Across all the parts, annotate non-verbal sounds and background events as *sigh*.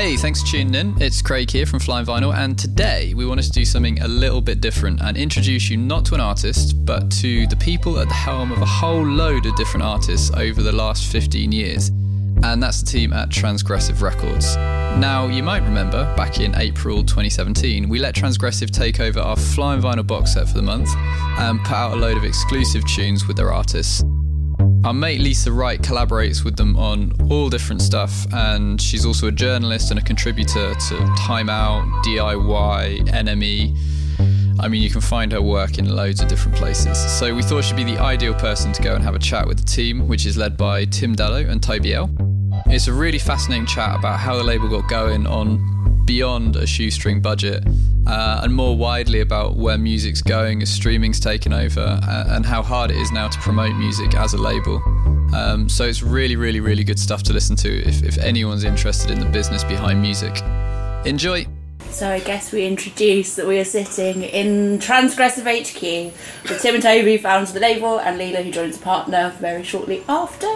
Hey, thanks for tuning in. It's Craig here from Flying Vinyl, and today we wanted to do something a little bit different and introduce you not to an artist, but to the people at the helm of a whole load of different artists over the last 15 years. And that's the team at Transgressive Records. Now, you might remember back in April 2017, we let Transgressive take over our Flying Vinyl box set for the month and put out a load of exclusive tunes with their artists. Our mate Lisa Wright collaborates with them on all different stuff, and she's also a journalist and a contributor to Time Out, DIY, NME. I mean, you can find her work in loads of different places. So we thought she'd be the ideal person to go and have a chat with the team, which is led by Tim Dellow and Toby L. It's a really fascinating chat about how the label got going on beyond a shoestring budget uh, and more widely about where music's going as streaming's taken over uh, and how hard it is now to promote music as a label. Um, so it's really, really, really good stuff to listen to if, if anyone's interested in the business behind music. Enjoy! So I guess we introduced that we are sitting in Transgressive HQ with Tim and Toby, who founded the label, and Leela, who joins a partner very shortly after.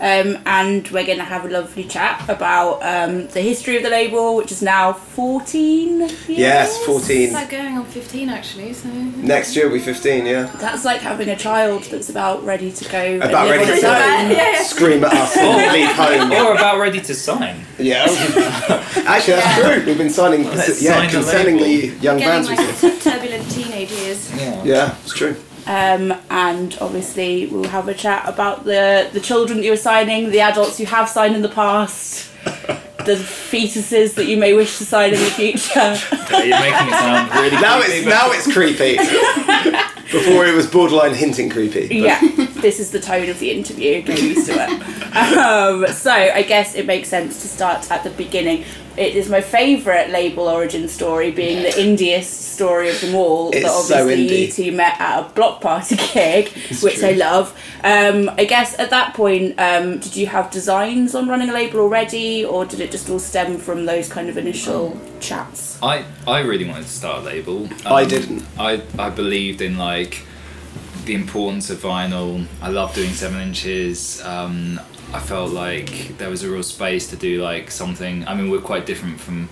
Um, and we're going to have a lovely chat about um, the history of the label, which is now 14 years. Yes, 14. It's like going on 15 actually, so. Next year will be 15, yeah. That's like having a child that's about ready to go. About ready to its go. own. Yeah. Scream at us and leave home. *laughs* Or about ready to sign. Yeah. *laughs* Actually, that's true. We've been signing, Let's yeah, sign the concerningly young bands Getting recently. like turbulent teenage years. Yeah. Yeah, it's true. Um, and obviously, we'll have a chat about the, the children that you're signing, the adults you have signed in the past, *laughs* the fetuses that you may wish to sign in the future. You're making it sound really Now creepy, it's but- now it's creepy. *laughs* Before it was borderline hinting creepy. but- yeah, this is the tone of the interview. Get used to it. Um, so I guess it makes sense to start at the beginning. It is my favourite label origin story, being the indiest story of them all. It's that so obviously indie. you two met at a Bloc Party *laughs* gig, which true. I love. Um, I guess at that point, um, did you have designs on running a label already, or did it just all stem from those kind of initial chats? I, I really wanted to start a label. I Um, didn't. I, I believed in like the importance of vinyl. I love doing seven inches. Um, I felt like there was a real space to do like something. I mean, we're quite different from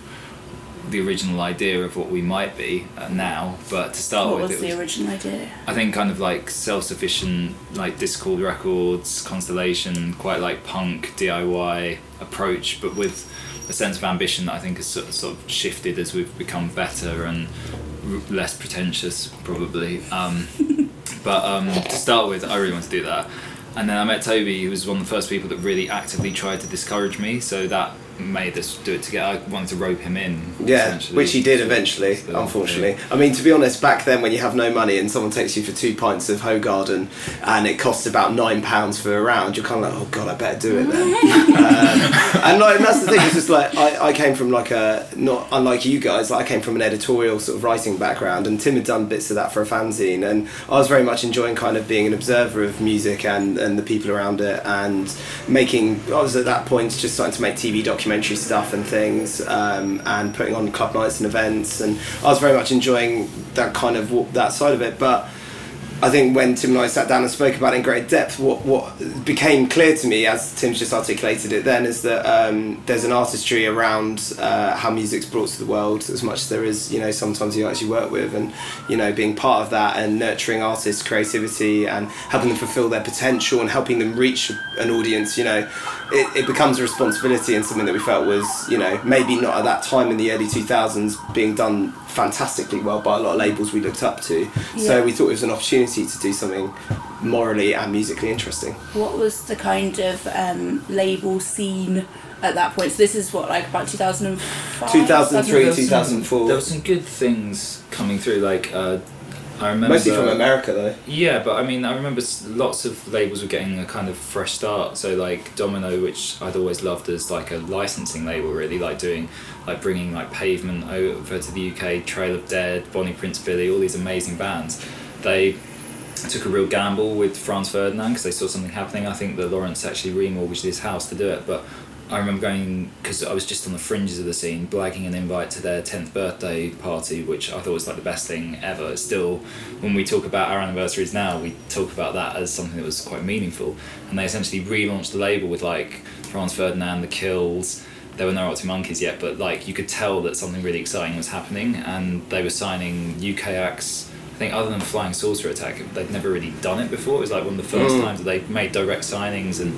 the original idea of what we might be uh, now, but to start What with, was it was the original idea? I think kind of like self-sufficient, like Dischord Records, Constellation, quite like punk DIY approach, but with a sense of ambition that I think has sort of, shifted as we've become better and less pretentious, probably. Um, *laughs* but um, to start with, I really want to do that. And then I met Toby, who was one of the first people that really actively tried to discourage me. So that made us do it together. I wanted to rope him in. Yeah, which he did eventually, So, unfortunately. I mean, to be honest, back then when you have no money and someone takes you for two pints of Hoegaarden and it costs about nine pounds for a round, you're kind of like, oh god, I better do it then. *laughs* um, and like, that's the thing. It's just like I, I came from like a not unlike you guys. Like I came from an editorial sort of writing background, and Tim had done bits of that for a fanzine, and I was very much enjoying kind of being an observer of music and and the people around it, and making. I was at that point just starting to make TV documentary stuff and things, um, and putting on club nights and events, and I was very much enjoying that kind of that side of it, but. I think when Tim and I sat down and spoke about it in great depth, what what became clear to me, as Tim's just articulated it, then is that um, there's an artistry around uh, how music's brought to the world, as much as there is, you know, sometimes you actually work with, and you know, being part of that and nurturing artists' creativity and helping them fulfil their potential and helping them reach an audience, you know, it, it becomes a responsibility and something that we felt was, you know, maybe not at that time in the early 2000s being done fantastically well by a lot of labels we looked up to. So we thought it was an opportunity to do something morally and musically interesting. What was the kind of um, label scene at that point? So this is what, like about 2005? 2003, There was some- 2004. There were some good things coming through, like uh, I remember Mostly from America though. Yeah, but I mean, I remember lots of labels were getting a kind of fresh start. So like Domino, which I'd always loved as like a licensing label, really like doing, like bringing like Pavement over to the UK, Trail of Dead, Bonnie Prince Billy, all these amazing bands. They took a real gamble with Franz Ferdinand because they saw something happening. I think that Laurence actually remortgaged his house to do it, but I remember going because I was just on the fringes of the scene, blagging an invite to their tenth birthday party, which I thought was like the best thing ever. Still, when we talk about our anniversaries now, we talk about that as something that was quite meaningful. And they essentially relaunched the label with like Franz Ferdinand, The Kills, there were no Arctic Monkeys yet, but like you could tell that something really exciting was happening, and they were signing UK acts. I think other than Flying Saucer Attack, they'd never really done it before. It was like one of the first Mm. times that they made direct signings, and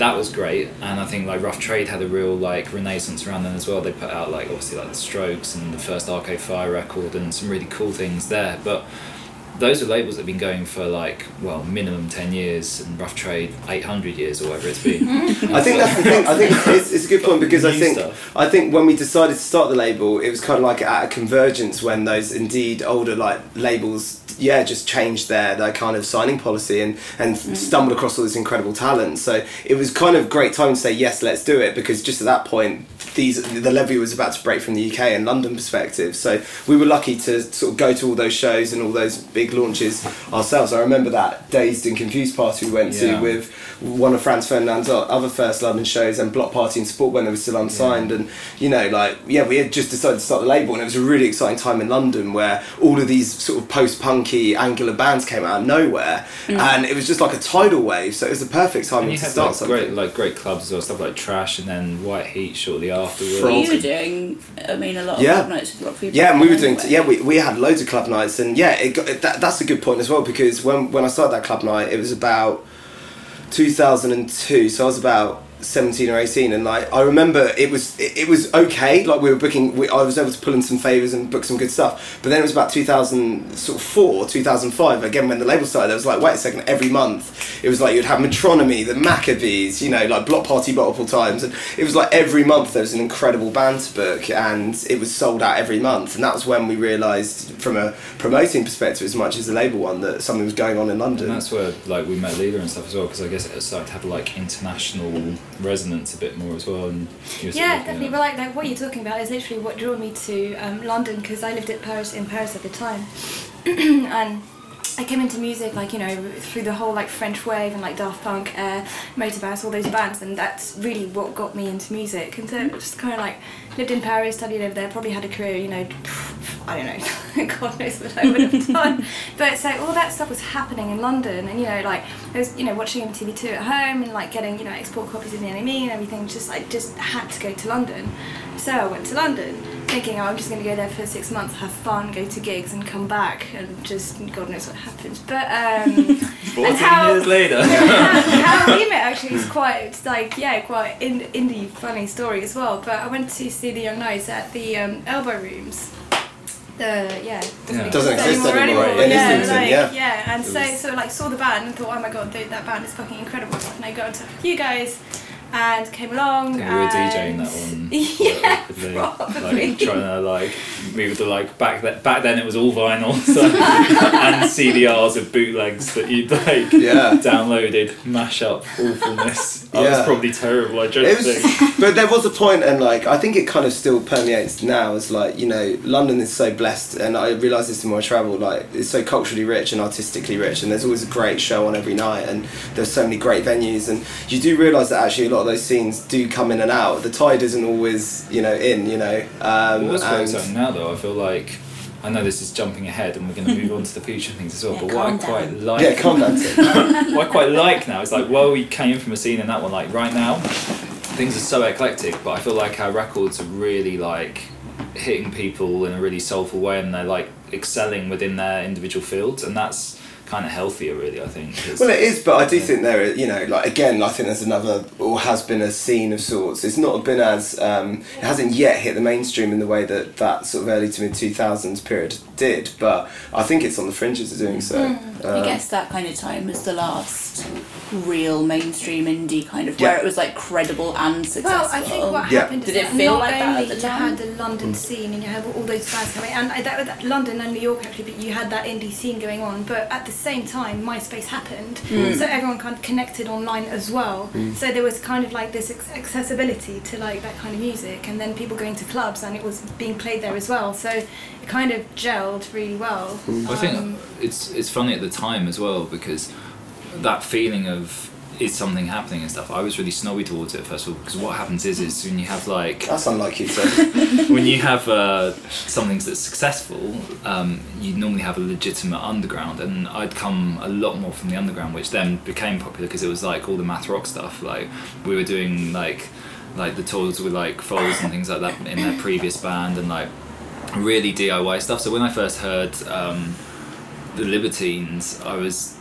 that was great. And I think like Rough Trade had a real like renaissance around then as well. They put out like obviously like the Strokes and the first Arcade Fire record and some really cool things there, but those are labels that have been going for like well minimum 10 years and rough trade 800 years or whatever it's been *laughs* I think that's the thing. I think it's, it's a good point because I think stuff. I think when we decided to start the label, it was kind of like at a convergence when those indeed older like labels, yeah, just changed their their kind of signing policy and and mm. stumbled across all this incredible talent. So it was kind of great time to say yes, let's do it because just at that point, these the levee was about to break from the UK and London perspective. So we were lucky to sort of go to all those shows and all those big launches ourselves. I remember that dazed and confused party we went Yeah. to with one of Franz Ferdinand's other first London shows and Bloc Party and Sport when they were still unsigned and you know like yeah we had just decided to start the label and it was a really exciting time in London where all of these sort of post-punky angular bands came out of nowhere mm. and it was just like a tidal wave so it was the perfect time to had start like something great like great clubs as well stuff like trash and then white heat shortly afterwards Frog. You were doing, I mean, a lot of Yeah. club nights with a lot of people. Yeah, and we were doing. anyway. yeah, we, we had loads of club nights, and yeah, it got, it, that, that's a good point as well because when when I started that club night, it was about 2002, so I was about 17 or 18, and like I remember it was it, it was okay. Like we were booking, we, I was able to pull in some favors and book some good stuff. But then it was about 2004, 2005. Again, when the label started, it was like wait a second. Every month, it was like you'd have Metronomy, the Maccabees, you know, like Bloc Party multiple times, and it was like every month there was an incredible band to book, and it was sold out every month. And that was when we realised, from a promoting perspective, as much as the label one, that something was going on in London. and that's where like we met Leela and stuff as well because I guess it started to have like international resonance a bit more as well and you were sort of Yeah, definitely. But like, like what you're talking about is literally what drew me to um, London because I lived at Paris in Paris at the time, *clears throat* and I came into music like you know through the whole like French wave and like Daft Punk, uh, Motorbass, all those bands, and that's really what got me into music. And so just kind of like lived in Paris, studied over there, probably had a career, you know, *laughs* I don't know, *laughs* God knows what I would have done. *laughs* But so all that stuff was happening in London, and you know, like I was, you know, watching MTV2 at home and like getting, you know, export copies of the NME and everything. Just I just had to go to London, so I went to London, thinking oh, I'm just going to go there for six months, have fun, go to gigs, and come back, and just God knows what happens. But um, *laughs* 14 and how- years later *laughs* how *laughs* we met actually is quite like yeah quite in, indie funny story as well. But I went to see the Young Knives at the um, Elbow Rooms. The yeah Yeah. Doesn't exist anymore, yeah, in yeah, Islington, like, yeah. yeah. And It so was- so like saw the band and thought oh my god they, that band is fucking incredible. So can I go and talk with you guys? And came along. we were DJing that one *laughs* Yeah, awkwardly, *laughs* probably. like trying to like move the like back then back then it was all vinyl *laughs* so, and CDRs of bootlegs that you'd like Yeah. downloaded mash up awfulness that was probably terrible I dread It was, think but there was a point, and like I think it kind of still permeates now. As like you know, London is so blessed, and I realise this the more I travel. Like it's so culturally rich and artistically rich, and there's always a great show on every night, and there's so many great venues, and you do realise that actually a lot of those scenes do come in and out. The tide isn't always you know in, you know. Um, What's very and- exciting now though I feel like I know this is jumping ahead and we're going to move on to the future things as well Yeah, but what I quite down. like yeah, calm down. *laughs* What I quite like now is like well, we came from a scene in that one, like right now, things are so eclectic, but I feel like our records are really like hitting people in a really soulful way, and they're like excelling within their individual fields, and that's kind of healthier, really. I think. Well, it is, but I do Yeah. think there, you know, like again, I think there's another or has been a scene of sorts. It's not been as um, it hasn't yet hit the mainstream in the way that that sort of early to mid two thousands period did, but I think it's on the fringes of doing so. I Um, guess that kind of time was the last real mainstream indie kind of Yeah. where it was like credible and successful. Well, I think what Yeah. happened Did is it feel not like that at only the you time? had the London scene and you had all those bands coming, and I- that, that London and New York actually, but you had that indie scene going on. But at the same time, MySpace happened, Mm. so everyone kind of connected online as well. So there was kind of like this accessibility to like that kind of music, and then people going to clubs and it was being played there as well. So it kind of gelled really well. I think Um, it's it's funny at the time as well because that feeling of is something happening and stuff. I was really snobby towards it first of all because what happens is is when you have like that's unlike you, so *laughs* when you have uh, something that's successful, um, you normally have a legitimate underground, and I'd come a lot more from the underground, which then became popular because it was like all the math rock stuff. Like we were doing like like the tours with like Foals and things like that in their previous band and like really DIY stuff. So when I first heard um, the Libertines, I was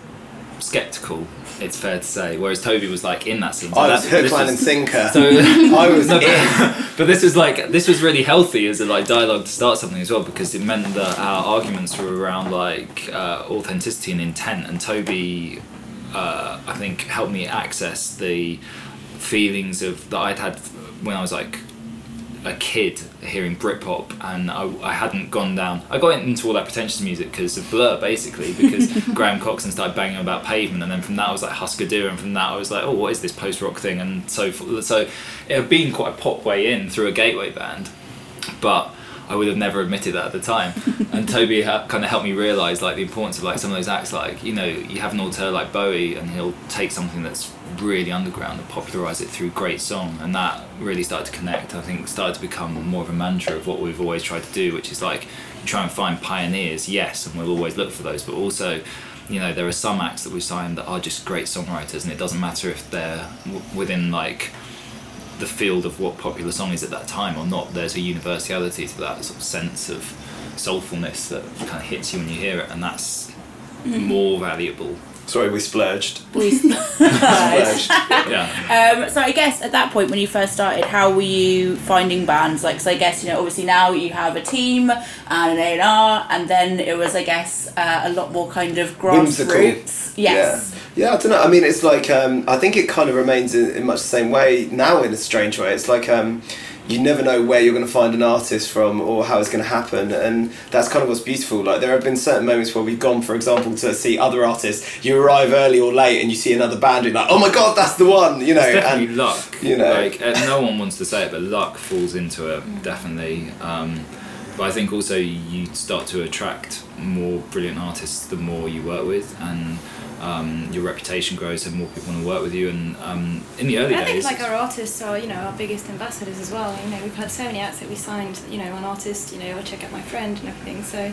skeptical. It's fair to say. Whereas Toby was like in that scene. So I was that- hook, line, was- and sinker. *laughs* So I was No, *laughs* in. but this was like this was really healthy as a like dialogue to start something as well because it meant that our arguments were around like uh, authenticity and intent and Toby uh, I think helped me access the feelings of that I'd had when I was like a kid hearing Britpop and I, I hadn't gone down I got into all that pretentious music because of Blur basically because *laughs* Graham Coxon started banging about pavement and then from that I was like Husker Du and from that I was like oh what is this post rock thing? and so forth so it had been quite a pop way in through a gateway band but I would have never admitted that at the time. *laughs* and Toby ha- kind of helped me realise like the importance of like some of those acts. Like you know, you have an auteur like Bowie, and he'll take something that's really underground and popularise it through great song, and that really started to connect. I think started to become more of a mantra of what we've always tried to do, which is like try and find pioneers, yes, and we'll always look for those, but also. You know, there are some acts that we've signed that are just great songwriters, and it doesn't matter if they're w- within like the field of what popular song is at that time or not. There's a universality to that sort of sense of soulfulness that kind of hits you when you hear it, and that's more valuable. Sorry, we splurged. We *laughs* Splurged. *laughs* Yeah. Um, so I guess at that point when you first started, how were you finding bands? Like, so I guess you know, obviously now you have a team and an A and R, and then it was, I guess, uh, a lot more kind of Whimsical. grassroots. Yes. Yeah. Yeah, I don't know. I mean, it's like um, I think it kind of remains in, in much the same way now. In a strange way, it's like um, you never know where you're going to find an artist from or how it's going to happen, and that's kind of what's beautiful. Like there have been certain moments where we've gone, for example, to see other artists. You arrive early or late, and you see another band, and you're like, oh my god, that's the one. You know, It's definitely and luck. you know. like uh, no one wants to say it, but luck falls into it definitely. Um, but I think also you start to attract more brilliant artists the more you work with, and um, your reputation grows, and more people want to work with you. And um, in the early days. I think like our artists are, you know, our biggest ambassadors as well. You know, we've had so many acts that we signed, you know, an artist, you know, or check out my friend and everything. So,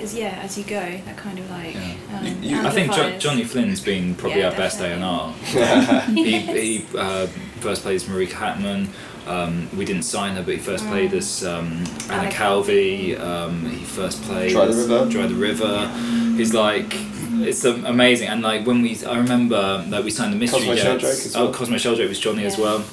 is yeah, as you go, that kind of like. Yeah. Um, You- I think jo- Johnny Flynn's been probably Yeah, our best A and R. *laughs* He he uh, first played as Marika Hackman. Um, we didn't sign her, but he first played as um, Anna Anna Calvi. Um, he first played Dry the River. Dry the River. He's like. It's um, amazing, and like when we, I remember that we signed the Mystery Cosmo Jets. As well. Oh, Cosmo Sheldrake was Johnny as well.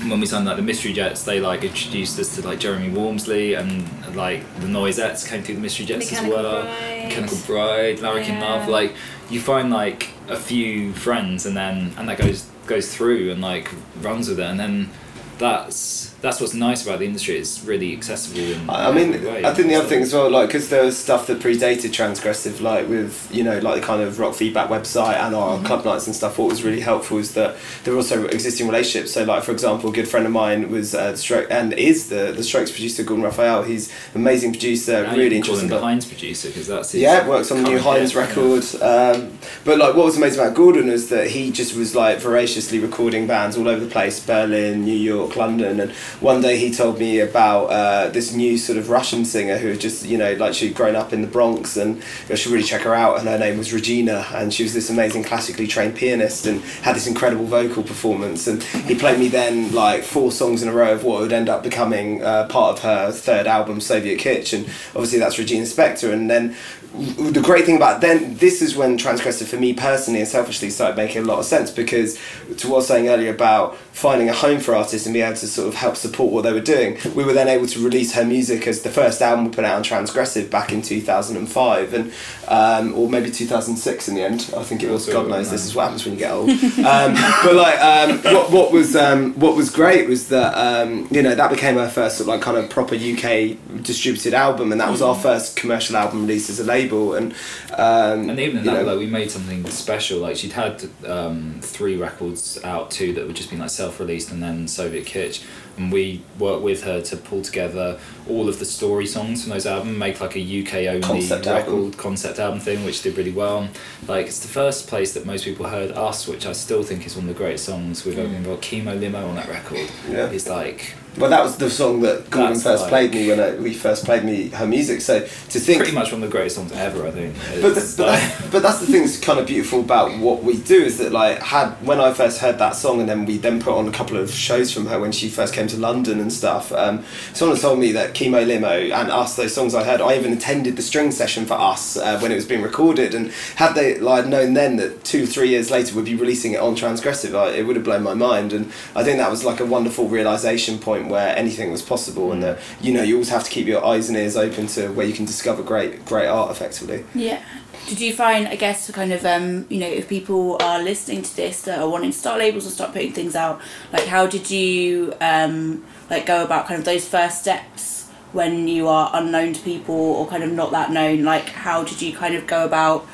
And when we signed like the Mystery Jets, they like introduced us to like Jeremy Warmsley and like the Noisettes came through the Mystery Jets Mechanical as well. Bride. Mechanical Bride, Larrikin Yeah. Love. Like you find like a few friends and then and that goes goes through and like runs with it and then that's that's what's nice about the industry. It's really accessible. In I mean, way. I think the other So- thing as well, like, because there was stuff that predated Transgressive, like with, you know, like the kind of rock feedback website and our Mm-hmm. club nights and stuff. What was really helpful is that there were also existing relationships. So, like, for example, a good friend of mine was uh, Stroke and is the the Strokes producer, Gordon Raphael. He's an amazing producer, Now really can call him interesting. the. Heinz producer because that's his Yeah, works on the new Heinz hit, yeah. Um, but like, what was amazing about Gordon is that he just was like voraciously recording bands all over the place: Berlin, New York, London. And one day he told me about uh, this new sort of Russian singer who had just, you know, like she'd grown up in the Bronx, and I should really check her out. And her name was Regina, and she was this amazing classically trained pianist and had this incredible vocal performance. And he played me then like four songs in a row of what would end up becoming uh, part of her third album, Soviet Kitsch, and obviously that's Regina Spektor. And then the great thing about then this is when transgressive for me personally and selfishly started making a lot of sense because to what I was saying earlier about finding a home for artists and being able to sort of help support what they were doing we were then able to release her music as the first album we put out on transgressive back in 2005 and um, or maybe 2006 in the end. I think it was God knows this is what happens when you get old. Um, but like um, what, what was um, what was great was that um, you know that became our first sort of like kind of proper UK distributed album and that was our first commercial album released as a label and um, And even in that, know, like we made something special. Like she'd had um, three records out, two that were just been like self-released, and then Soviet Kitsch. And we worked with her to pull together all of the story songs from those albums, make like a UK only Concept record album. concept album thing, which did really well. Like it's the first place that most people heard us, which I still think is one of the greatest songs we've ever been involved. Chemo Limo on that record Yeah. is like Well, that was the song that Gordon That's first like- played me when I, we first played me her music. So to think, Pretty much one of the greatest songs ever, I think. but, the, but, that's, but that's the thing that's *laughs* kind of beautiful about what we do is that like had when I first heard that song and then we then put on a couple of shows from her when she first came to London and stuff. Um, someone told me that Chemo Limo and Us, those songs I heard, I even attended the string session for Us uh, when it was being recorded. And had they like known then that two three years later we'd be releasing it on Transgressive, I, it would have blown my mind. And I think that was like a wonderful realization point where anything was possible and that you know you always have to keep your eyes and ears open to where you can discover great great art effectively. Yeah. Did you find, I guess, to kind of, um, you know, if people are listening to this that are wanting to start labels or start putting things out, like, how did you, um, like, go about kind of those first steps when you are unknown to people or kind of not that known? Like, how did you kind of go about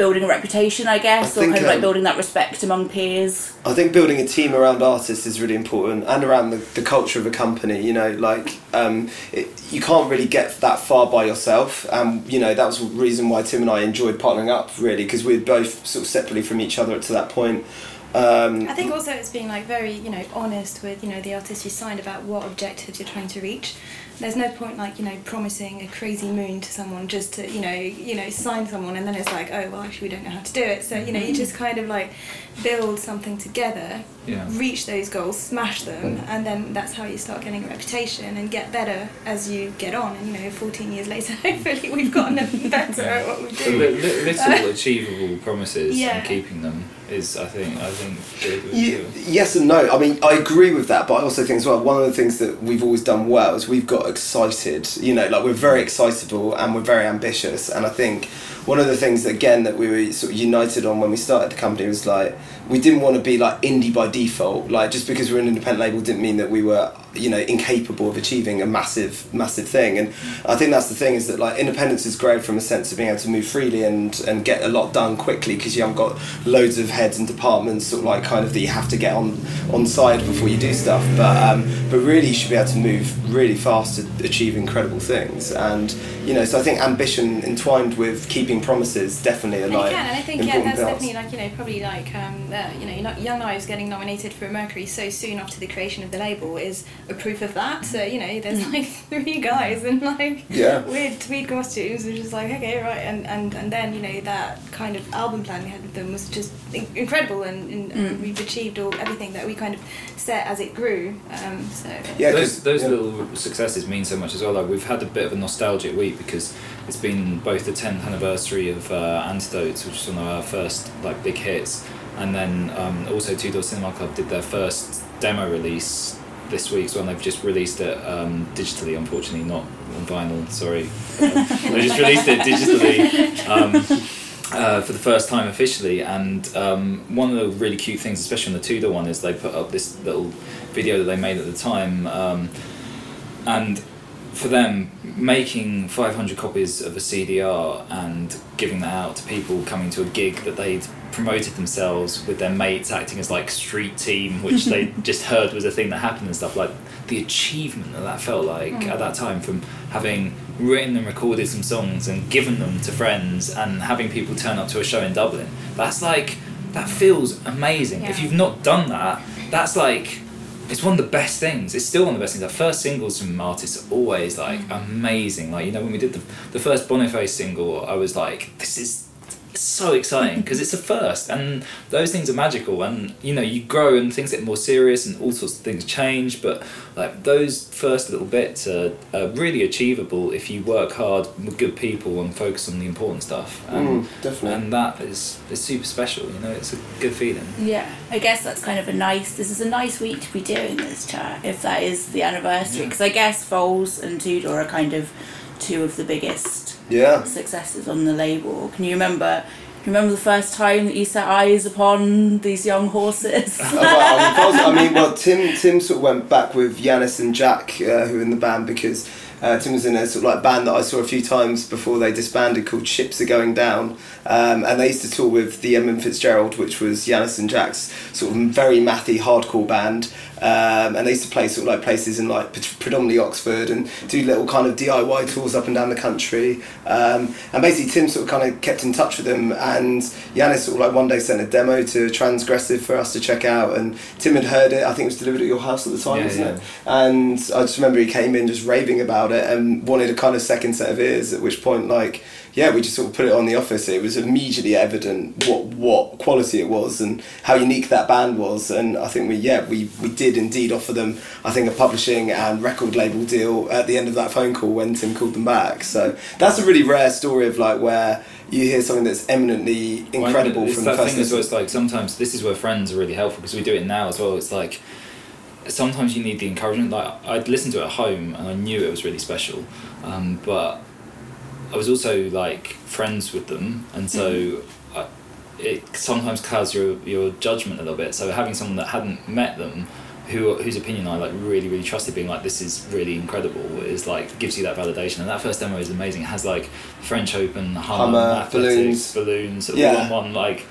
building a reputation, I guess, I or think, kind of like um, building that respect among peers? I think building a team around artists is really important, and around the, the culture of a company. You know, like um, it, you can't really get that far by yourself. And you know that was the reason why Tim and I enjoyed partnering up, really, because we were both sort of separately from each other to that point. Um, I think also it's being like very, you know, honest with, you know, the artist you signed about what objectives you're trying to reach. There's no point like, you know, promising a crazy moon to someone just to, you know, you know, sign someone and then it's like, oh well actually we don't know how to do it. So, you know, you mm-hmm. just kind of like build something together, Yeah. reach those goals, smash them, mm. and then that's how you start getting a reputation and get better as you get on. And you know, 14 years later, *laughs* hopefully we've gotten *laughs* better at what we The do. li- li- little achievable promises Yeah. and keeping them is, I think, I think. you. yes and no. I mean, I agree with that, but I also think as well, one of the things that we've always done well is we've got excited. You know, like we're very excitable and we're very ambitious. And I think one of the things, again, that we were sort of united on when we started the company was like, we didn't want to be like indie by default. Like, just because we're an independent label didn't mean that we were, you know, incapable of achieving a massive, massive thing. And I think that's the thing is that like independence is great from a sense of being able to move freely and, and get a lot done quickly because you haven't got loads of heads and departments sort of like kind of that you have to get on on side before you do stuff. But um, but really you should be able to move really fast to achieve incredible things. And you know, so I think ambition entwined with keeping promises definitely are And like can, and I think yeah, that's parts. definitely like you know probably like um, uh, you know you're not- Young Knives getting nominated for a Mercury so soon after the creation of the label is a proof of that. So you know there's like *laughs* three guys in like Yeah. weird tweed costumes, which is like okay right, and, and and then you know that kind of album plan we had with them was just incredible, and, and, and we've achieved all everything that we kind of set as it grew. Um, so Yeah, 'cause- those those yeah. little successes mean so much as well. Like we've had a bit of a nostalgic week because it's been both the 10th anniversary of uh, Antidotes, which was one of our first like big hits, and then um, also Two Door Cinema Club did their first demo release this week as well. And they've just released it um, digitally, unfortunately, not on vinyl. Sorry, Um, *laughs* they just released it digitally. Um, uh, for the first time officially. And um, one of the really cute things, especially on the Two Door one, is they put up this little video that they made at the time. Um, and for them, making 500 copies of a CDR and giving that out to people coming to a gig that they'd promoted themselves with their mates acting as like street team, which they *laughs* just heard was a thing that happened and stuff like the achievement that that felt like hmm. at that time from having written and recorded some songs and given them to friends and having people turn up to a show in Dublin. That's like that feels amazing. If you've not done that, that's like it's one of the best things. It's still one of the best things. Our first singles from artists are always like hmm. amazing. Like you know when we did the the first Boniface single, I was like, this is so exciting because it's a first, and those things are magical. And you know you grow and things get more serious and all sorts of things change. But like those first little bits are, are really achievable if you work hard with good people and focus on the important stuff. And, Mm, definitely. and that is is super special. You know, it's a good feeling. Yeah, I guess that's kind of a nice. This is a nice week to be doing this chat if that is the anniversary. Yeah. Because I guess Foals and Two Door are kind of two of the biggest Yeah. successes on the label. Can you remember? Can you remember the first time that you set eyes upon these young horses? *laughs* Well, I, mean, *laughs* I mean, well, Tim Tim sort of went back with Yannis and Jack, uh, who were in the band, because Uh, Tim was in a sort of like band that I saw a few times before they disbanded called Ships Are Going Down, um, and they used to tour with the Edmund Fitzgerald, which was Yannis and Jack's sort of very mathy hardcore band. Um, and they used to play sort of like places in like predominantly Oxford and do little kind of DIY tours up and down the country. Um, and basically, Tim sort of kind of kept in touch with them, and Yannis sort of like one day sent a demo to Transgressive for us to check out, and Tim had heard it. I think it was delivered at your house at the time, Yeah, wasn't yeah. it? And I just remember he came in just raving about it and wanted a kind of second set of ears. At which point, like, yeah, we just sort of put it on the office. It was immediately evident what what quality it was and how unique that band was. And I think we yeah we we did indeed offer them I think a publishing and record label deal at the end of that phone call when Tim called them back. So that's a really rare story of like where you hear something that's eminently incredible Well, from the first thing as well. It's like sometimes this is where friends are really helpful because we do it now as well. It's like sometimes you need the encouragement. Like I'd listened to it at home and I knew it was really special, um, but I was also like friends with them, and so Mm-hmm. I, it sometimes clouds your your judgment a little bit. So having someone that hadn't met them. Who, whose opinion I like really really trusted being like this is really incredible is like gives you that validation and that first demo is amazing it has like French Open Hummer, Hummer, balloons. balloons all Yeah. on one like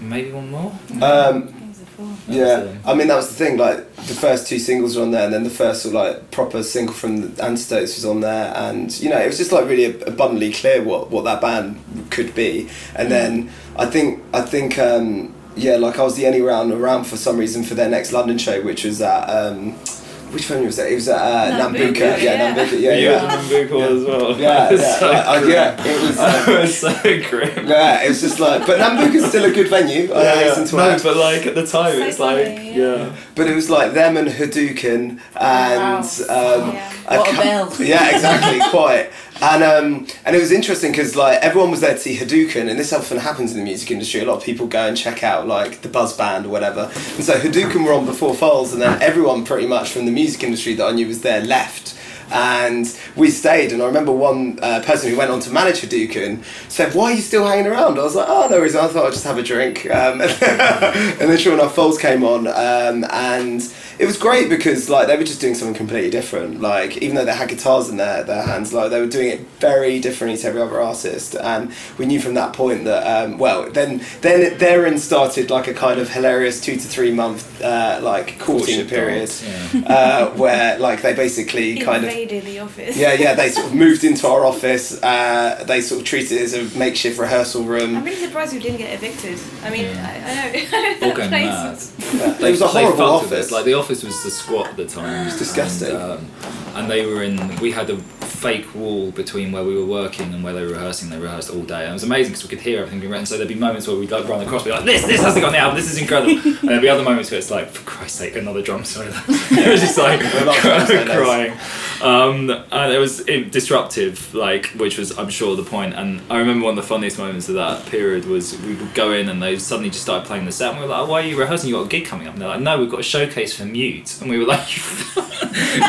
maybe one more Um, Things are full. That was Yeah, I mean that was the thing. Like the first two singles were on there, and then the first sort of like proper single from the Antidotes was on there, and you know it was just like really abundantly clear what what that band could be. And then I think I think um, yeah, like I was the only round around for some reason for their next London show, which was at um, which venue was that? It was at uh, Nambucca, Nambucca. Yeah, yeah. Nambucca. Yeah, you yeah. were on Google as well Yeah, *laughs* It was yeah, so like, uh, yeah, it was. Uh, *laughs* it was so grim yeah, it was just like, but Nambucca's still a good venue. I hasten to no, add. but like at the time So it's like funny, yeah. yeah. But it was like them and Hadouken and Wow. um, Yeah. I What a can't- Yeah, exactly, quite. And um, and it was interesting because like everyone was there to see Hadouken, and this often happens in the music industry. A lot of people go and check out like the Buzz Band or whatever. And so Hadouken were on before Foals, and then everyone pretty much from the music industry that I knew was there left. And we stayed, and I remember one uh, person who went on to manage Hadouken said, "Why are you still hanging around?" I was like, "Oh, no reason. I thought I'd just have a drink." Um, *laughs* and then sure enough, Foals came on, um, and it was great because like they were just doing something completely different. Like even though they had guitars in their, their hands, like they were doing it very differently to every other artist. And we knew from that point that um, well, then then therein started like a kind of hilarious two to three month uh, like courting Courtship period yeah. uh, where like they basically *laughs* kind of Invaded the office. yeah yeah they *laughs* sort of moved into our office. Uh, they sort of treated it as a makeshift rehearsal room. I'm really surprised we didn't get evicted. I mean, Yeah. I, I know. *laughs* all going Place mad. is- It was a horrible office. Like the office was the squat at the time. It was disgusting. And, um, and they were in. We had a fake wall between where we were working and where they were rehearsing. They rehearsed all day, and it was amazing because we could hear everything being written. So there'd be moments where we'd like run across, be like, "This, this hasn't got the album. This is incredible." *laughs* and there'd be other moments where it's like, "For Christ's sake, another drum solo." *laughs* it was just like We're not drum solos. *laughs* crying. Um, and it was disruptive, like which was I'm sure the point. And I remember one of the funniest moments of that period was we would go in and they suddenly just started playing the set, and we were like, "Why are you rehearsing? You got a gig coming up?" And they're like, "No, we've got a showcase for Mute," and we were like,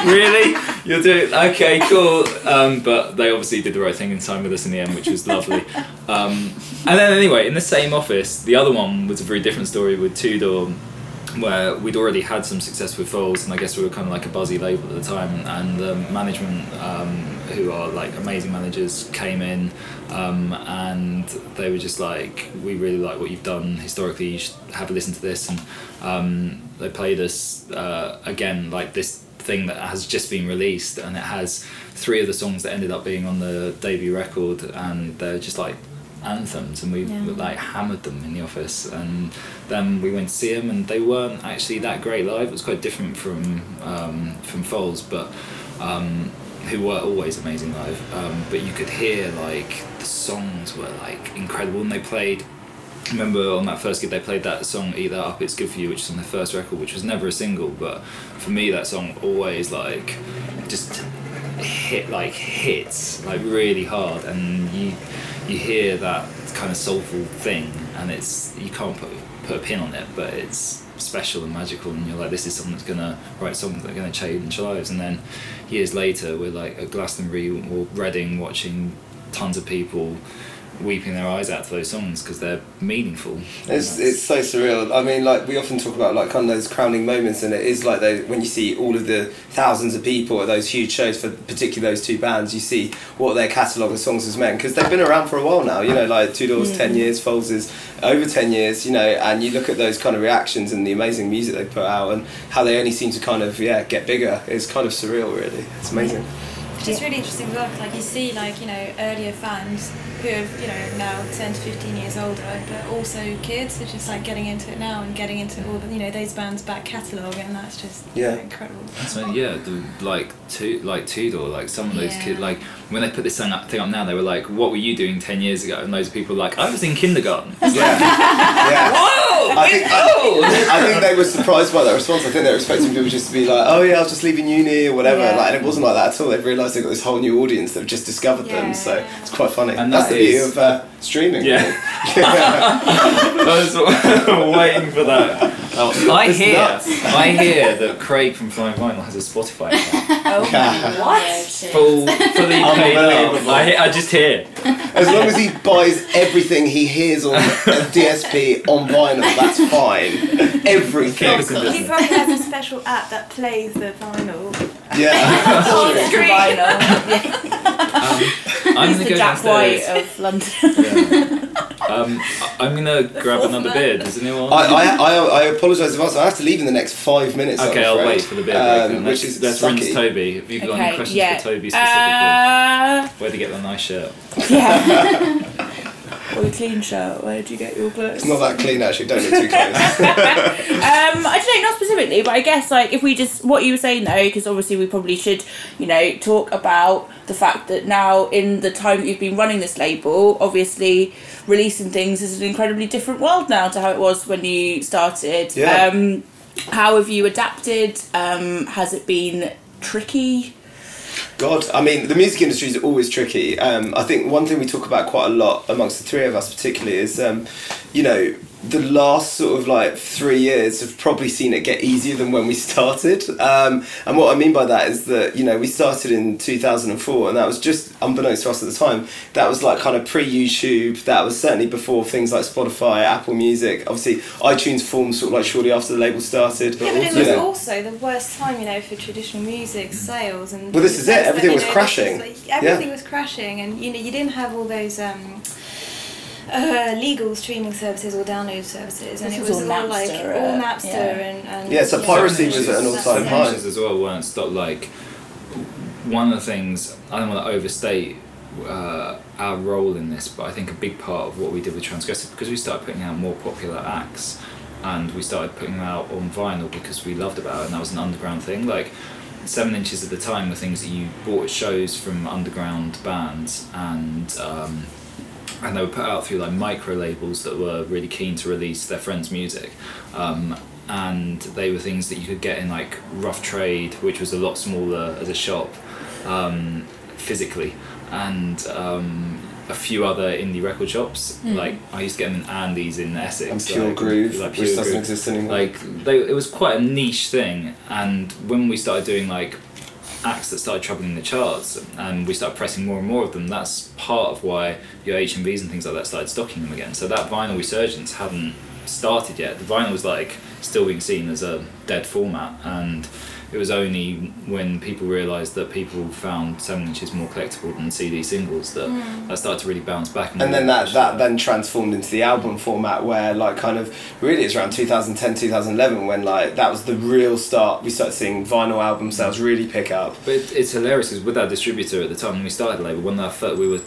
"Really? You're doing okay, cool." Um, but they obviously did the right thing and signed with us in the end, which was lovely. Um, and then anyway, in the same office, the other one was a very different story with Two Door where we'd already had some success with Foals, and I guess we were kind of like a buzzy label at the time. And um, management, um, who are like amazing managers, came in, um, and they were just like, "We really like what you've done historically. You should have a listen to this." And um, they played us uh, again, like this thing that has just been released, and it has three of the songs that ended up being on the debut record, and they're just like anthems and we Yeah. like hammered them in the office and then we went to see them and they weren't actually that great live it was quite different from um, from Foals but um, who were always amazing live um, but you could hear like the songs were like incredible and they played remember on that first gig they played that song Eat That Up It's Good For You which is on their first record which was never a single but for me that song always like just hit like hits like really hard and you you hear that kind of soulful thing and it's you can't put put a pin on it but it's special and magical and you're like this is someone that's gonna write songs that are gonna change lives and then years later we're like at Glastonbury or Reading watching tons of people weeping their eyes out to those songs because they're meaningful. It's, it's so surreal. I mean, like we often talk about like kind of those crowning moments, and it is like they, when you see all of the thousands of people at those huge shows for particularly those two bands, you see what their catalogue of songs has meant because they've been around for a while now. You know, like Two Doors, ten mm. years, Foals is over ten years. You know, and you look at those kind of reactions and the amazing music they put out, and how they only seem to kind of yeah get bigger. It's kind of surreal, really. It's amazing. Which is really interesting to look like you see like you know earlier fans who have you know now 10 to 15 years older but also kids who are just like getting into it now and getting into all the you know those bands back catalogue and that's just you know, Yeah. incredible So yeah, the, like two like Two Door, like some of those Yeah. kids, like when they put this thing up, thing up now, they were like, "What were you doing ten years ago?" And those people were like, "I was in kindergarten." It's like, Yeah, *laughs* yeah. Whoa! I think, oh! I think they were surprised by that response. I think they were expecting people just to be like, "Oh yeah, I was just leaving uni or whatever." Yeah. Like, and it wasn't like that at all. They've realised they've got this whole new audience that have just discovered them. So it's quite funny. And That's that the beauty of uh, streaming. Yeah. *laughs* I was *laughs* waiting for that. Oh, I It's hear, nuts. I hear that Craig from Flying Vinyl has a Spotify account. Oh my What? Full, fully paid up. Unbelievable. I, I just hear. As long as he buys everything he hears on a DSP on vinyl, that's fine. Everything. he probably has a special app that plays the vinyl Yeah. *laughs* god! Screen. *laughs* Um, I'm He's gonna the go Jack White of London. Yeah. Um, I- I'm gonna grab another man. beer. Does anyone? I, I, I, I apologise if I I have to leave in the next five minutes. I'm okay, I'll afraid. wait for the beer break. Um, then. which is let's sucky. rinse Toby. Have you got any questions yeah. for Toby specifically? Uh, Where'd he get the nice shirt? yeah. *laughs* or your clean shirt. Where did you get your clothes? It's not that clean actually. Don't look too close. *laughs* Um, I don't know, not specifically, but I guess like if we just what you were saying though, because obviously we probably should, you know, talk about the fact that now in the time that you've been running this label, obviously releasing things is an incredibly different world now to how it was when you started. Yeah. Um, how have you adapted? Um, has it been tricky? God, I mean, the music industry is always tricky. Um, I think one thing we talk about quite a lot amongst the three of us, particularly, is um, you know the last sort of like three years have probably seen it get easier than when we *laughs* started. Um, and what I mean by that is that you know we started in two thousand and four, and that was just unbeknownst to us at the time. That was like kind of pre YouTube. That was certainly before things like Spotify, Apple Music. Obviously, iTunes formed sort of like shortly after the label started. Yeah, but it was also the worst time, you know, for traditional music sales and. Well, this is it, everything you was know, crashing. is like- everything was crashing, and you know, you didn't have all those um, uh, legal streaming services or download services, and This it was was, all all like Napster, all uh, Napster yeah. and, and Yeah, so you know, piracy was at an all-time it. high. As well weren't stopped. Like one of the things I don't want to overstate uh, our role in this, but I think a big part of what we did with Transgressive because we started putting out more popular acts and we started putting them out on vinyl because we loved about it and that was an underground thing. Like seven inches at the time were things that you bought at shows from underground bands and. Um, and they were put out through like micro labels that were really keen to release their friends' music. Um, and they were things that you could get in like Rough Trade, which was a lot smaller as a shop um, physically, and um, a few other indie record shops. Like I used to get them in Andy's in Essex. and Pure like, Groove, like which doesn't Groove. exist anymore. Like they, it was quite a niche thing, and when we started doing like acts that started troubling the charts, and we started pressing more and more of them, that's part of why your HMVs and things like that started stocking them again. So that vinyl resurgence hadn't started yet. The vinyl was like still being seen as a dead format, and it was only when people realised that people found seven inches more collectible than CD singles that hmm. that started to really bounce back. and then that, that then transformed into the album format where like kind of really it's around 2010 2011 when like that was the real start we started seeing vinyl album sales really pick up But it, it's hilarious because with our distributor at the time when we started the label, when our first, we were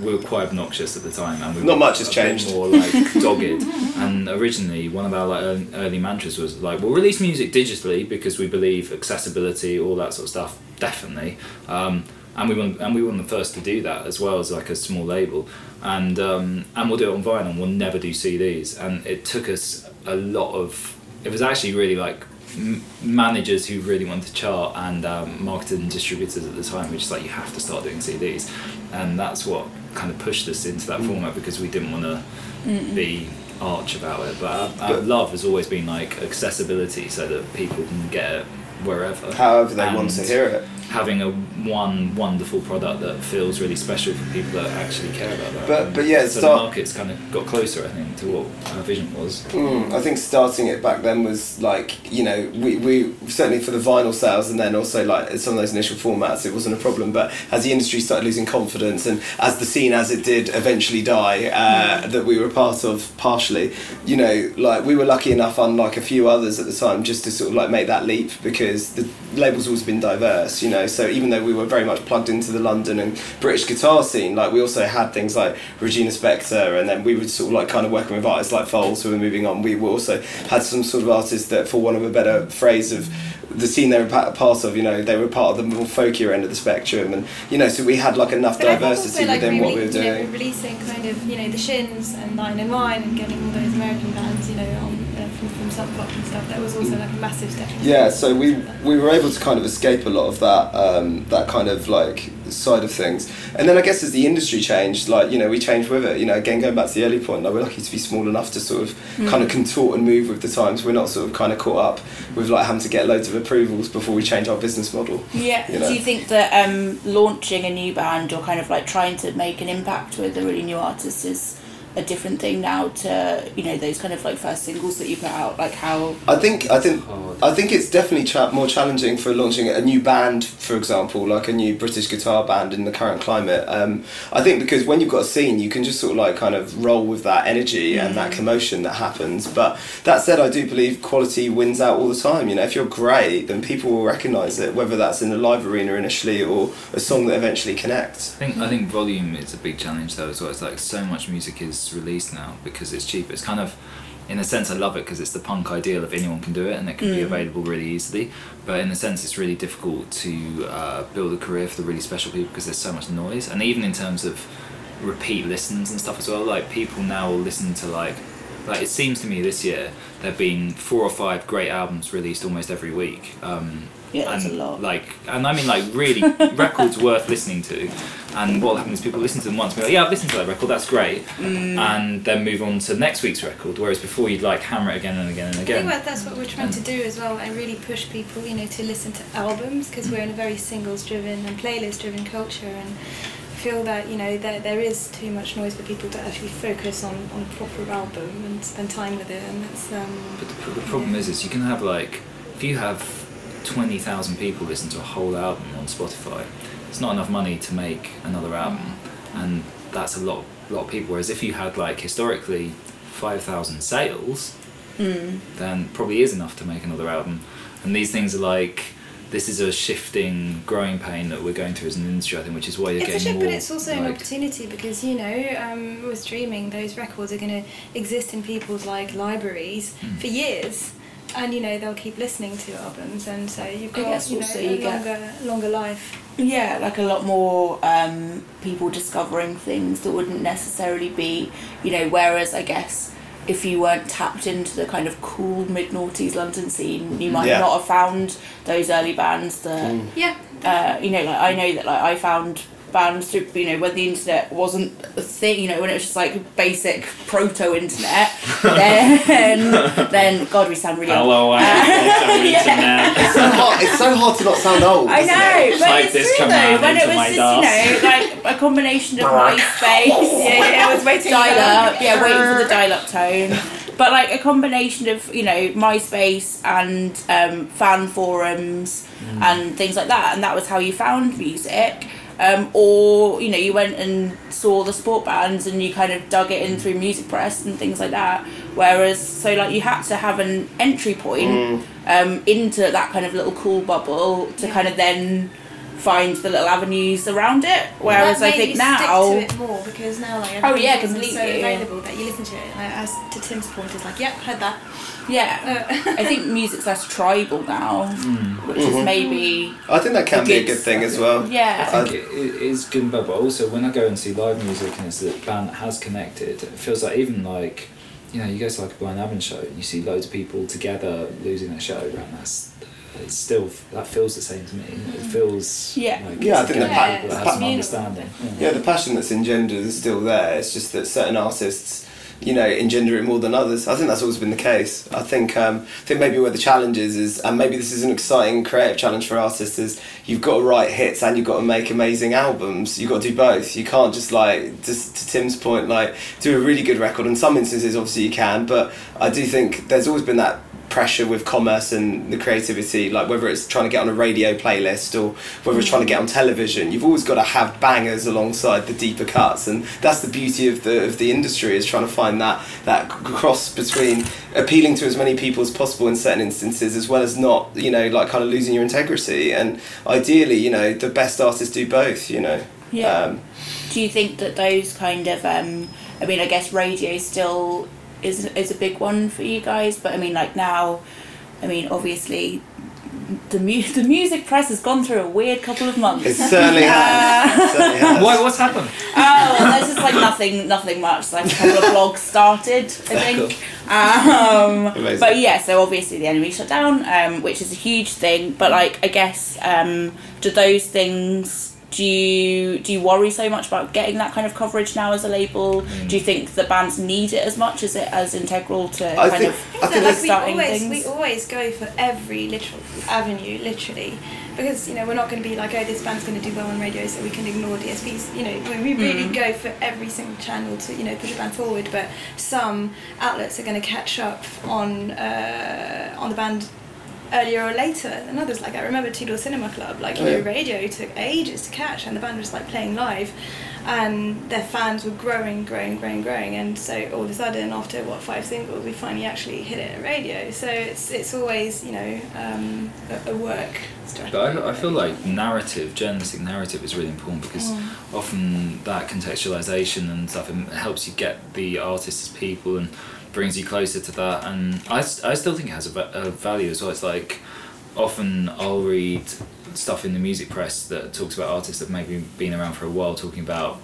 we were quite obnoxious at the time, and we Not much has a bit changed. More like *laughs* dogged. and originally, one of our like early, early mantras was like, "We'll release music digitally because we believe accessibility, all that sort of stuff, definitely." Um, and we want and we were the first to do that as well as like a small label, and um, and we'll do it on vinyl. And we'll never do CDs, and it took us a lot of. It was actually really like m- managers who really wanted to chart and um, marketing distributors at the time were just like you have to start doing CDs and that's what kind of pushed us into that format because we didn't want to be arch about it but our, our love has always been like accessibility so that people can get it wherever however they want to hear it having a one wonderful product that feels really special for people that actually care about that. But- but yeah, so start- the market's kind of got closer, I think, to what our vision was. Mm, I think starting it back then was like you know we, we certainly for the vinyl sales and then also like some of those initial formats it wasn't a problem but as the industry started losing confidence and as the scene as it did eventually die uh, that we were a part of partially you know like we were lucky enough unlike a few others at the time just to sort of like make that leap because the label's always been diverse you know so even though we were very much plugged into the London and British guitar scene like we also had things like Regina Spektor and then we would sort of like kind of working with artists like Foals who were moving on. We were also had some sort of artists that for want of a better phrase of the scene they were part of you know they were part of the more folkier end of the spectrum and you know so we had like enough But diversity like, within what we were re- you know, doing releasing kind of, you know, the Shins and Iron and Wine and getting all those American bands, you know, on, uh, from, from Sub Pop and stuff. That was also like a massive step. Yeah, so we we were able to kind of escape a lot of that um, that kind of like side of things, and then I guess as the industry changed, like you know we changed with it. You know, again going back to the early point, like we're lucky to be small enough to sort of kind of contort and move with the times. We're not sort of kind of caught up with like having to get loads of approvals before we change our business model. Yeah. You know. Do you think that um, launching a new band or kind of like trying to make an impact with a really new artist is a different thing now to you know those kind of like first singles that you put out? Like how? I think I think Hard. I think it's definitely cha- more challenging for launching a new band, for example, like a new British guitar band in the current climate. Um, I think because when you've got a scene, you can just sort of like kind of roll with that energy and that commotion that happens. But that said, I do believe quality wins out all the time. You know, if you're great, then people will recognise it, whether that's in a live arena initially or a song that eventually connects. I think I think volume is a big challenge though as well. It's like so much music is released now because it's cheap. It's kind of, in a sense, I love it because it's the punk ideal of anyone can do it and it can be available really easily. But in a sense, it's really difficult to uh, build a career for the really special people because there's so much noise. And even in terms of repeat listens and stuff as well, like people now will listen to like. Like it seems to me this year there've been four or five great albums released almost every week. Um, Yeah, that's and a lot. like and I mean like really *laughs* records worth listening to and what happens is people listen to them once and be like yeah I've listened to that record that's great Mm. and then move on to next week's record whereas before you'd like hammer it again and again and again. I think again that's what we're trying to do as well, and really push people, you know, to listen to albums because we're in a very singles-driven and playlist-driven culture, and I feel that you know there there is too much noise for people to actually focus on on a proper album and spend time with it, and it's um. but the, the problem is is you can have like if you have 20,000 people listen to a whole album on Spotify it's not enough money to make another album and that's a lot lot of people whereas if you had like historically 5,000 sales then probably is enough to make another album. And these things are like this is a shifting, growing pain that we're going through as an industry, I think, which is why you're It's a getting shit, more. but it's also an opportunity because you know, um, with streaming, those records are going to exist in people's like libraries Hmm. for years, and you know they'll keep listening to albums, and so you've I got guess you know also a you get- longer longer life. Yeah, like a lot more um, people discovering things that wouldn't necessarily be, you know, whereas I guess if you weren't tapped into the kind of cool mid noughties London scene, you might Yeah. not have found those early bands that, Yeah, uh, you know, like I know that like I found bands through, you know, when the internet wasn't a thing, you know, when it was just like basic proto internet, *laughs* then, then, God, we sound really old. Hello, I am *laughs* Yeah. It's so hard. It's so hard to not sound old. I know, it? but like it's this true come though. round When it was my just, you know, like a combination of *laughs* MySpace, yeah, yeah, I was waiting dial up, yeah, waiting for the dial up tone. But like a combination of, you know, MySpace and um, fan forums and things like that, and that was how you found music. Um, or you know you went and saw the sport bands and you kind of dug it in through music press and things like that. Whereas so like you had to have an entry point um, into that kind of little cool bubble to kind of then find the little avenues around it whereas that I think you now stick to it more because now like Oh, yeah, everything's so available that you listen to it. Like, as to Tim's point, is like, yep, heard that. yeah uh, I think *laughs* music's less tribal now hmm. which is mm-hmm. maybe I think that can A be a good good thing as well. yeah I think it, it is good and bad, but also when I go and see live music and it's the band that has connected, it feels like even like, you know, you go to like a Brian Evans show and you see loads of people together losing their show, and that's it's still that feels the same to me. It feels Yeah. like Yeah, I think the together, pa- people that the some communal. understanding. Yeah, the passion that's engendered is still there. It's just that certain artists you know engender it more than others. I think that's always been the case. I think um, I think maybe where the challenge is is and maybe this is an exciting creative challenge for artists is you've got to write hits and you've got to make amazing albums. You've got to do both. You can't just like just to Tim's point like do a really good record. In some instances, obviously you can, but I do think there's always been that pressure with commerce and the creativity like whether it's trying to get on a radio playlist or whether it's trying to get on television you've always got to have bangers alongside the deeper cuts. And that's the beauty of the of the industry is trying to find that that cross between appealing to as many people as possible in certain instances as well as not you know like kind of losing your integrity. And ideally you know the best artists do both you know. Yeah. um, Do you think that those kind of um I mean I guess radio still is is a big one for you guys, but I mean like now I mean obviously the mu- *laughs* the music press has gone through a weird couple of months. it certainly has, *laughs* it certainly has. Why? What's happened? Oh, well, there's just like nothing, nothing much. Like a couple of blogs started, I think. Um, but yeah, so obviously the NME shut down, um, which is a huge thing. But like, I guess, um, do those things? Do you do you worry so much about getting that kind of coverage now as a label? Do you think the bands need it as much as it as integral to I kind think- of I think So, like, we always things? we always go for every literal avenue, literally, because you know we're not going to be like, oh, this band's going to do well on radio, so we can ignore DSPs. You know, we we really Mm. go for every single channel to you know push a band forward. But some outlets are going to catch up on uh, on the band earlier or later than others. Like I remember Two Door Cinema Club, like you Oh, know, yeah. radio took ages to catch, and the band was like playing live, and their fans were growing, growing, growing, growing, and so all of a sudden, after what five singles, we finally actually hit it at radio. So it's it's always you know um, a, a work strategy. But I, I feel like narrative, journalistic narrative, is really important because Mm. often that contextualization and stuff it helps you get the artists as people and brings you closer to that. And I, I still think it has a, a value as well. It's like often I'll read stuff in the music press that talks about artists that maybe been around for a while, talking about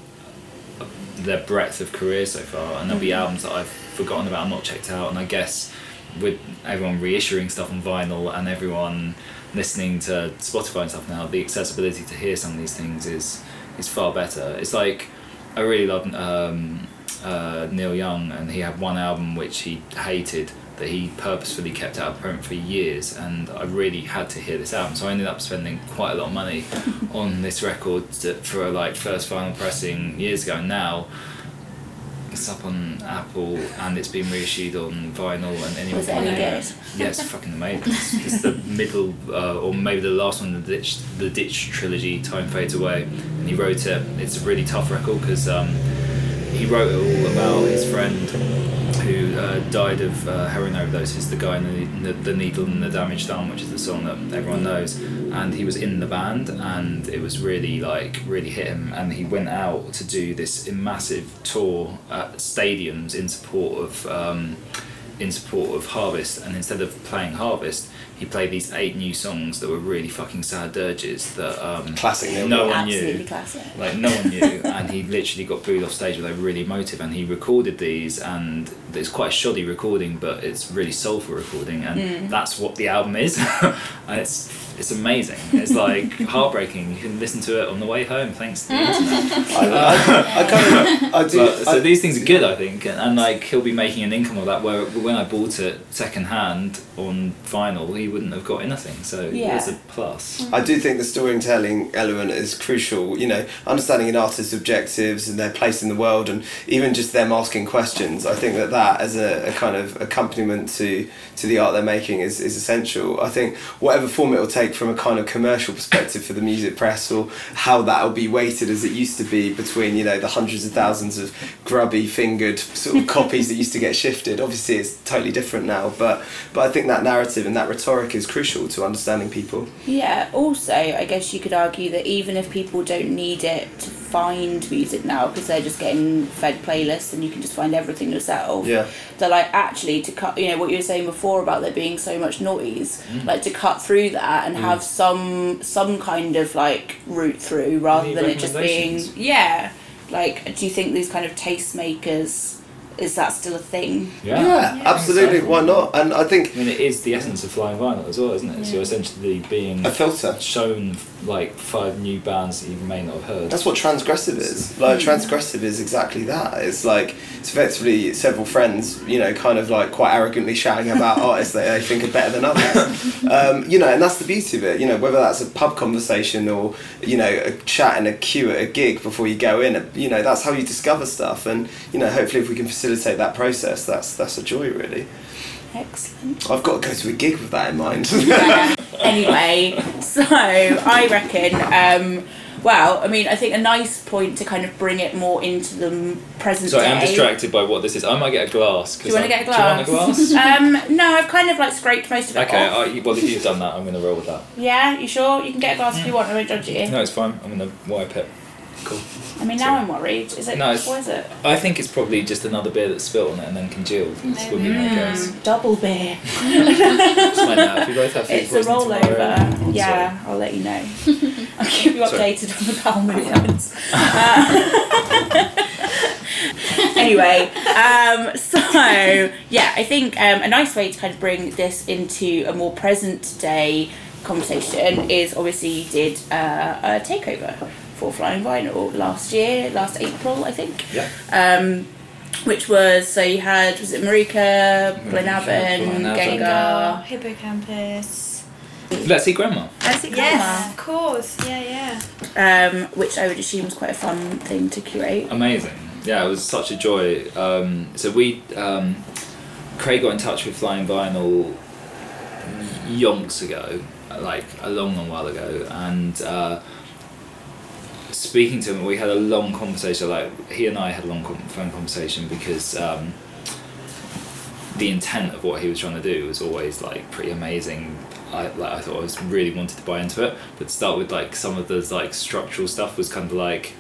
their breadth of career so far, and there'll be albums that I've forgotten about, and not checked out, and I guess with everyone reissuing stuff on vinyl and everyone listening to Spotify and stuff now, the accessibility to hear some of these things is is far better. It's like I really love um, uh, Neil Young, and he had one album which he hated that he purposefully kept out of print for years, and I really had to hear this album, so I ended up spending quite a lot of money *laughs* on this record for like first final pressing years ago. And now it's up on Apple and it's been reissued on vinyl and anyone can hear it. Yeah, it's fucking amazing. *laughs* It's, it's the middle, uh, or maybe the last one, the Ditch, the Ditch trilogy, Time Fades Away, and he wrote it. It's a really tough record because um, he wrote it all about his friend who uh, died of uh, heroin overdose. He's the guy in the, the, Needle and the Damage Done, which is the song that everyone knows. And he was in the band, and it was really like really hit him. And he went out to do this massive tour at stadiums in support of. Um, in support of Harvest, and instead of playing Harvest, he played these eight new songs that were really fucking sad dirges that um, Classic no one Absolutely knew classic. like no one knew *laughs* and he literally got booed off stage but they were really emotive and he recorded these and it's quite a shoddy recording but it's really soulful recording and that's what the album is. *laughs* And it's it's amazing it's like *laughs* heartbreaking you can listen to it on the way home thanks to the mm. internet *laughs* I, I, I kind of I do. but, so I- these things are good I think and, and like he'll be making an income of that where when I bought it second hand on vinyl he wouldn't have got anything so Yeah. it's a plus mm-hmm. I do think the storytelling element is crucial. You know, understanding an artist's objectives and their place in the world, and even just them asking questions. I think that that as a, a kind of accompaniment to to the art they're making is, is essential. I think whatever form it will take from a kind of commercial perspective for the music press, or how that will be weighted as it used to be between you know the hundreds of thousands of grubby fingered sort of copies that used to get shifted. Obviously, it's totally different now, but but I think that narrative and that rhetoric is crucial to understanding people. Yeah, also, I guess you could argue that even if people don't need it to find music now because they're just getting fed playlists and you can just find everything yourself, Yeah. that like actually to cut, you know, what you were saying before about there being so much noise, mm. like to cut through that and mm. have some some kind of like route through rather than it just being yeah. Like, do you think these kind of tastemakers is that still a thing? Yeah, Yeah. absolutely. Why not? And I think I mean, it is the essence of flying vinyl as well, isn't it? So you're essentially being a filter. shown like five new bands that you may not have heard. That's what transgressive is. Like transgressive is exactly that. It's like it's effectively several friends, you know, kind of like quite arrogantly shouting about *laughs* artists that they think are better than others. um, you know, and that's the beauty of it. You know, whether that's a pub conversation or you know a chat in a queue at a gig before you go in. You know, that's how you discover stuff. And you know, hopefully, if we can facilitate that process, that's that's a joy, really. Excellent. I've got to go to a gig with that in mind. Yeah. *laughs* *laughs* anyway, so I reckon. Um, well, I mean, I think a nice point to kind of bring it more into the present Sorry, day. I'm distracted by what this is. I might get a glass. Do you want to get a glass? Do you want a glass? *laughs* um, no, I've kind of like scraped most of it okay, off. I, well, if you've done that, I'm going to roll with that. Yeah, you sure? You can get a glass if you want. I won't judge you. No, it's fine. I'm going to wipe it. Cool. I mean, now Sorry. I'm worried. Is it? No, it's- what is it? I think it's probably just another beer that's spilt on it and then congealed. This would be my guess. Mm, double beer. It's fine now. If you both have food It's a poisoning rollover. tomorrow- yeah, I'll let you know. *laughs* I'll keep you Sorry. updated on the bowel movements. *laughs* Uh, *laughs* anyway, um, so yeah, I think um, a nice way to kind of bring this into a more present day conversation is obviously you did uh, a takeover for Flying Vinyl last year, last April, I think. Yeah. Um, which was so you had was it Marika, Marika, Blaenavon, Blaenavon. Gengahr, Hippocampus. Let's Eat Grandma. and Sigma. Yes, of course. Yeah, yeah. um, which I would assume was quite a fun thing to curate. Amazing. Yeah, it was such a joy. Um, so we, um, Craig got in touch with Flying Vinyl yonks ago, like a long, long while ago, and uh, speaking to him, we had a long conversation. Like he and I had a long phone conversation because um, the intent of what he was trying to do was always like pretty amazing. I like I thought I was really wanted to buy into it, but start with like some of the like structural stuff was kind of like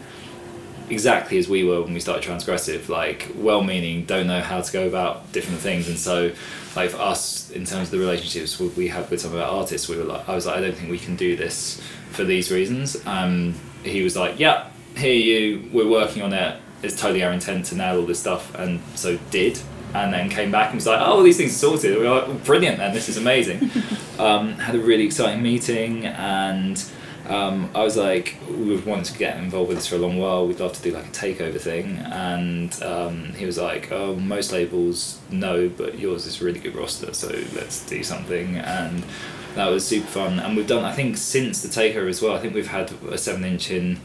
exactly as we were when we started transgressive like well-meaning don't know how to go about different things and so like for us in terms of the relationships we- we had with some of our artists we were like i was like i don't think we can do this for these reasons um he was like yeah here you we're working on it it's totally our intent to nail all this stuff and so did and then came back and was like oh all these things are sorted we were like brilliant then this is amazing *laughs* um, had a really exciting meeting and um, I was like, we've wanted to get involved with this for a long while. We'd love to do like a takeover thing, and um, he was like, "Oh, most labels no, but yours is a really good roster, so let's do something." And that was super fun. And we've done, I think, since the takeover as well. I think we've had a seven-inch in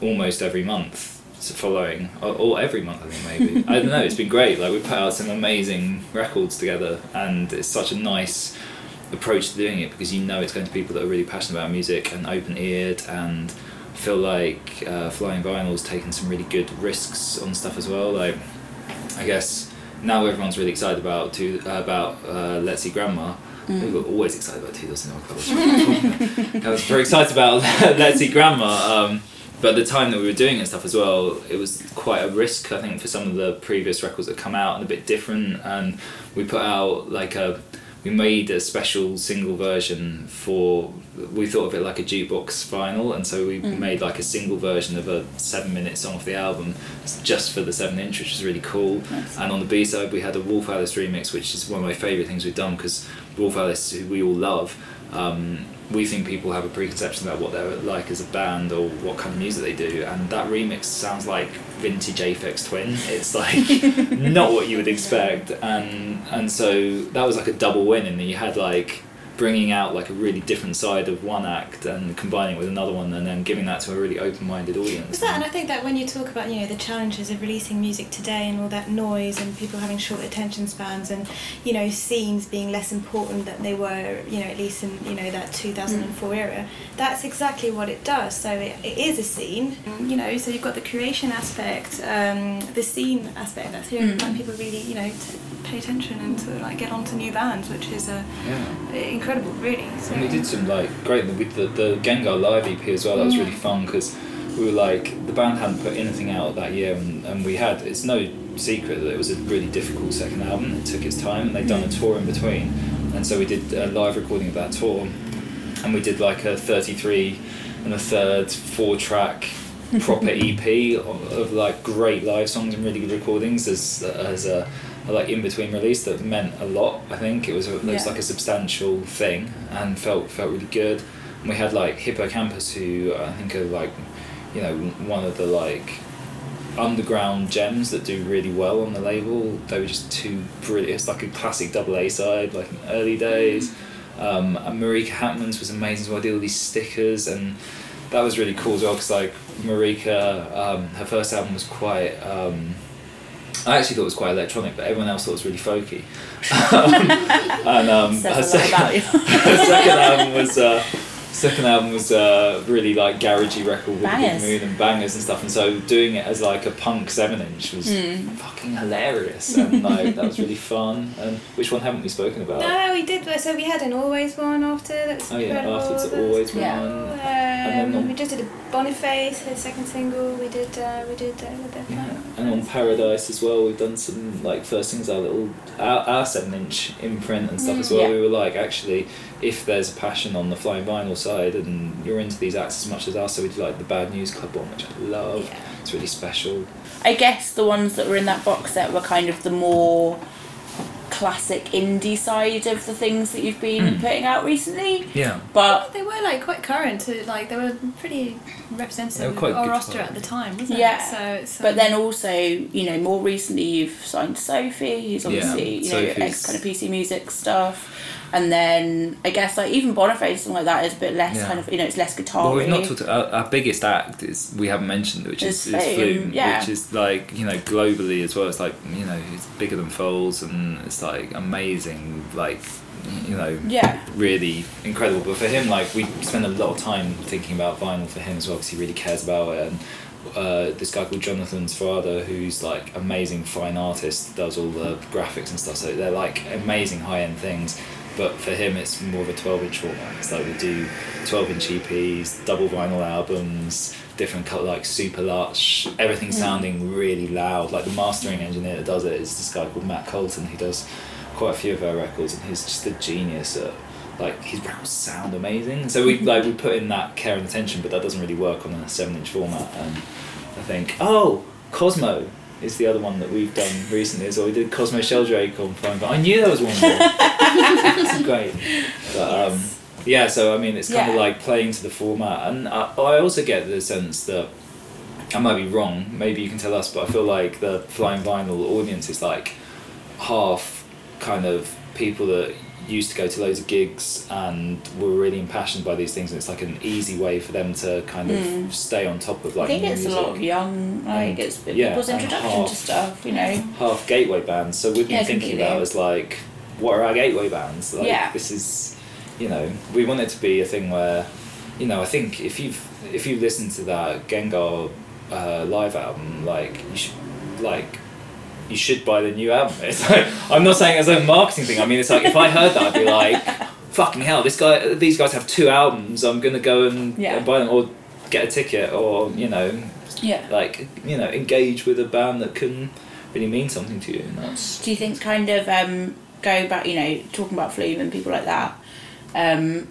almost every month following, or, or every month. I think maybe. *laughs* I don't know. It's been great. Like we put out some amazing records together, and it's such a nice approach to doing it because you know it's going to people that are really passionate about music and open eared and feel like uh, Flying Vinyl's taken some really good risks on stuff as well. Like, I guess now everyone's really excited about to about uh, Let's Eat Grandma. We were always excited about Two Dozen Club. *laughs* I was very excited about *laughs* Let's Eat Grandma. Um, but the time that we were doing and stuff as well, it was quite a risk. I think for some of the previous records that come out and a bit different. And we put out like a we made a special single version for we thought of it like a jukebox vinyl and so we made like a single version of a seven minute song off the album just for the seven inch which was really cool and on the b side we had a wolf alice remix which is one of my favorite things we've done because wolf alice who we all love um, we think people have a preconception about what they're like as a band or what kind of music they do and that remix sounds like vintage Aphex Twin. It's like *laughs* not what you would expect and and so that was like a double win and you had like bringing out like a really different side of one act and combining it with another one and then giving that to a really open-minded audience Was that, and I think that when you talk about you know the challenges of releasing music today and all that noise and people having short attention spans and you know scenes being less important than they were you know at least in you know that 2004 era, that's exactly what it does. So it, it is a scene, you know. So you've got the creation aspect, um, the scene aspect. That's here, like people really you know to pay attention and to like get onto new bands, which is uh, yeah incredible, really. So. And we did some like great with the the Gengahr live EP as well. That was really mm. fun because we were like the band hadn't put anything out that year, and, and we had. It's no secret that it was a really difficult second album. It took its time, and they'd done a mm. tour in between, and so we did a live recording of that tour, and we did like a thirty three and a third four track *laughs* proper EP of, of like great live songs and really good recordings as as a, a like in between release that meant a lot. I think it was a, it was Yeah. like a substantial thing and felt felt really good. we had like Hippo Campus, who I think are like, you know, one of the like underground gems that do really well on the label. They were just too brilliant. It's like a classic double A side, like in early days. Um, and Marika Hackman's was amazing as well. I did all these stickers, and that was really cool as well because like Marika, um, her first album was quite. Um, I actually thought it was quite electronic, but everyone else thought it was really folky. *laughs* Um, and um, her a lot about you. her second album was uh, second album was uh, really like garagey record with Bangers. Big Moon and bangers and stuff, and so doing it as like a punk seven inch was Hmm. fucking hilarious, and like that was really *laughs* fun. And which one haven't we spoken about? No, we did. So we had an always one after. That was Oh yeah, incredible. afterwards That was always Yeah. one. cool. then Um, on- we just did a Boniface, his second single. We did. Uh, we did uh, with the Yeah, and on Paradise as well, we've done some like first things our little our, our seven inch imprint and stuff as well. Yeah. We were like, actually, if there's a passion on the flying vinyl side and you're into these acts as much as us, so we do like the Bad News Club one, which I love. Yeah. It's really special. I guess the ones that were in that box set were kind of the more classic indie side of the things that you've been Mm. putting out recently. Yeah. But They were like quite current. To, like they were pretty representative were of our roster at the time, wasn't Yeah. it? So, so but then also, you know, more recently you've signed Sophie, who's obviously, you know, Sophie's- ex kind of PC music stuff. And then I guess like even Boniface something like that is a bit less Yeah. kind of you know, it's less guitar. Well, we've not talked. Our, our biggest act is we haven't mentioned, which is, Is is Flume, yeah. which is like you know globally as well. It's like you know it's bigger than Foals, and it's like amazing, like you know Yeah. really incredible. But for him, like we spend a lot of time thinking about vinyl for him as well because he really cares about it. And uh, this guy called Jonathan Zawada, who's like amazing fine artist, does all the graphics and stuff. So they're like amazing high end things. But for him, it's more of a twelve inch format. It's like we do twelve inch EPs, double vinyl albums. Different cut like super lush, everything mm. sounding really loud. Like the mastering engineer that does it is this guy called Matt Colton who does quite a few of our records, and he's just a genius at like his records sound amazing. So we like we put in that care and attention, but that doesn't really work on a seven inch format. And I think oh Cosmo is the other one that we've done recently as well. We did Cosmo Sheldrake on Flying, but I knew there was one more. *laughs* it's great. But um, yeah, so I mean, it's kind of like playing to the format, and I, I also get the sense that. I might be wrong. Maybe you can tell us, but I feel like the flying vinyl audience is like half kind of people that used to go to loads of gigs and were really impassioned by these things, and it's like an easy way for them to kind of Mm. stay on top of like. I think it's a lot of young like it's yeah, people's introduction to stuff, you know. half gateway bands. So we've been Yeah, thinking completely. about as like, what are our gateway bands? Like, Yeah. This is, you know, we want it to be a thing where, you know, I think if you've if you've listened to that Gengahr uh, live album, like you should like. You should buy the new album. *laughs* It's like, I'm not saying as a marketing thing. I mean, it's like if I heard that, I'd be like, *laughs* "Fucking hell! This guy, these guys have two albums. I'm gonna go and, Yeah. buy them, or get a ticket, or you know, Yeah. like you know engage with a band that can really mean something to you and that's Do you think kind of um, going back, you know, talking about Flume and people like that, um,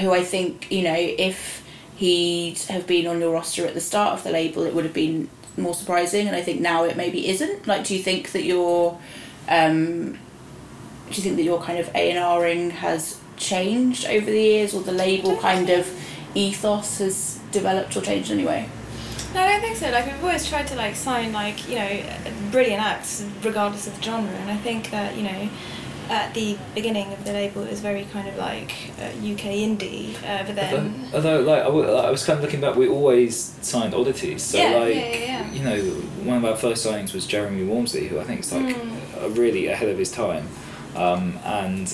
who I think, you know, if he'd have been on your roster at the start of the label, it would have been more surprising, and I think now it maybe isn't. Like, do you think that your, um, do you think that your kind of A and Ring has changed over the years, or the label kind of ethos has developed or changed anyway? No, I don't think so. Like we've always tried to like sign like you know brilliant acts regardless of the genre, and I think that you know at the beginning of the label it was very kind of like uh, UK indie, uh, but then although like I, w- I was kind of looking back we always signed oddities so Yeah, like yeah, yeah, you know one of our first signings was Jeremy Warmsley who I think is like Mm. really ahead of his time um, and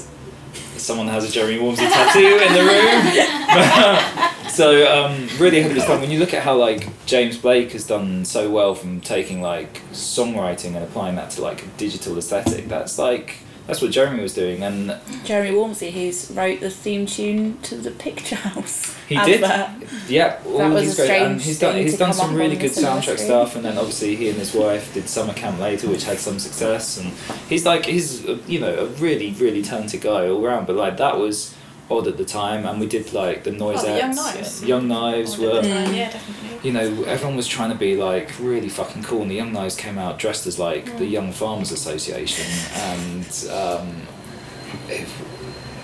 someone has a Jeremy Warmsley tattoo in the room. *laughs* So um, really ahead of his time. When you look at how like James Blake has done so well from taking like songwriting and applying that to like a digital aesthetic that's like that's what Jeremy was doing and Jeremy Warmsley, who's wrote the theme tune to the Picture House. He advert. did. Yeah, all That was these a great. And he's done. He's done some really good soundtrack screen. stuff, and then obviously he and his wife did Summer Camp Later, which had some success. And he's like he's you know a really really talented guy all around. But like that was odd at the time, and we did like the noise Oh, the Young Knives. Young Knives were. Mm. yeah, definitely. You know, everyone was trying to be like really fucking cool, and the Young Knives came out dressed as like the Young Farmers Association, and um,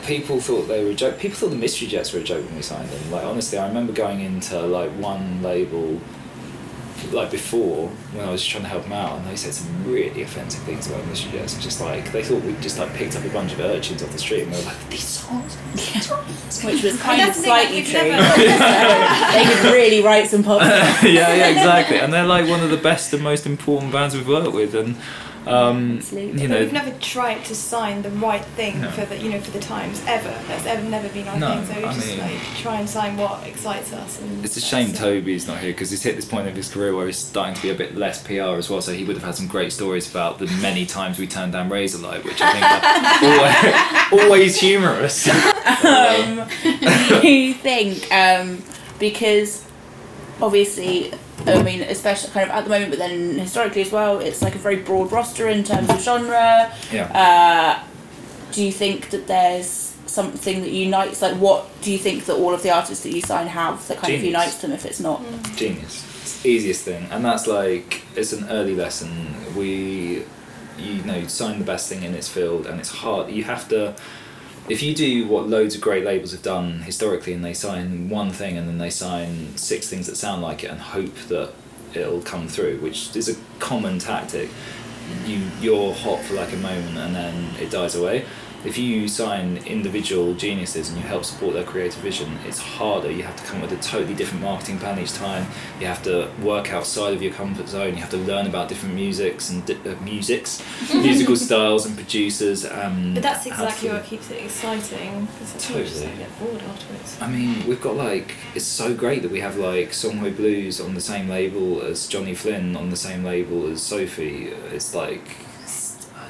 people thought they were a joke. People thought the Mystery Jets were a joke when we signed them. Like honestly, I remember going into like one label like before when I was trying to help them out, and they said some really offensive things about Mystery Jets. Just like they thought we just like picked up a bunch of urchins off the street, and they were like, "These songs." Which was *laughs* kind of that's the thing, like, slightly true. never- *laughs* they could really write some pop. *laughs* yeah, yeah, exactly. And they're like one of the best and most important bands we've worked with, and um, Absolutely. you know, we've never tried to sign the right thing No. for the you know for the times ever. That's ever never been our No, thing. So we I just mean- like try and sign what excites us. And It's a shame that's it. Toby's not here because he's hit this point of his career where he's starting to be a bit less PR as well. So he would have had some great stories about the many times we turned down Razorlight, which I think are *laughs* always, always humorous. *laughs* um, do *laughs* you think um, because obviously I mean especially kind of at the moment but then historically as well it's like a very broad roster in terms of genre yeah. uh, do you think that there's something that unites like what do you think that all of the artists that you sign have that kind of unites them if it's not genius. It's the easiest thing, and that's like it's an early lesson. We, you know, sign the best thing in its field, and it's hard. You have to. If you do what loads of great labels have done historically, and they sign one thing, and then they sign six things that sound like it, and hope that it'll come through, which is a common tactic. You you're hot for like a moment, and then it dies away. If you sign individual geniuses and you help support their creative vision, it's harder. You have to come up with a totally different marketing plan each time. You have to work outside of your comfort zone. You have to learn about different musics and di- uh, musics, *laughs* musical styles and producers. Um, But that's exactly to- what keeps it exciting. I just Totally. like, get bored afterwards. I mean, we've got like it's so great that we have like Songhoy Blues on the same label as Johnny Flynn on the same label as Sophie. It's like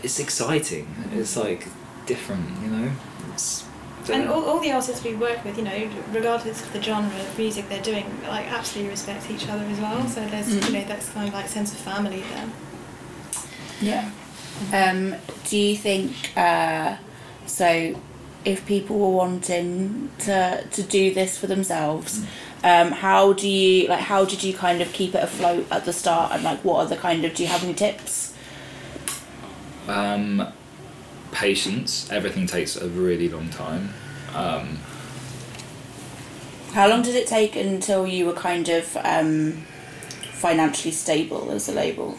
it's exciting. It's like different, you know. It's, And all, all the artists we work with, you know, regardless of the genre of music they're doing, like absolutely respect each other as well. So there's, Mm. you know, that's kind of like sense of family there. yeah um, do you think uh, so if people were wanting to to do this for themselves um, how do you like how did you kind of keep it afloat at the start and like what are the kind of do you have any tips Um, patience. Everything takes a really long time. Um, how long did it take until you were kind of um, financially stable as a label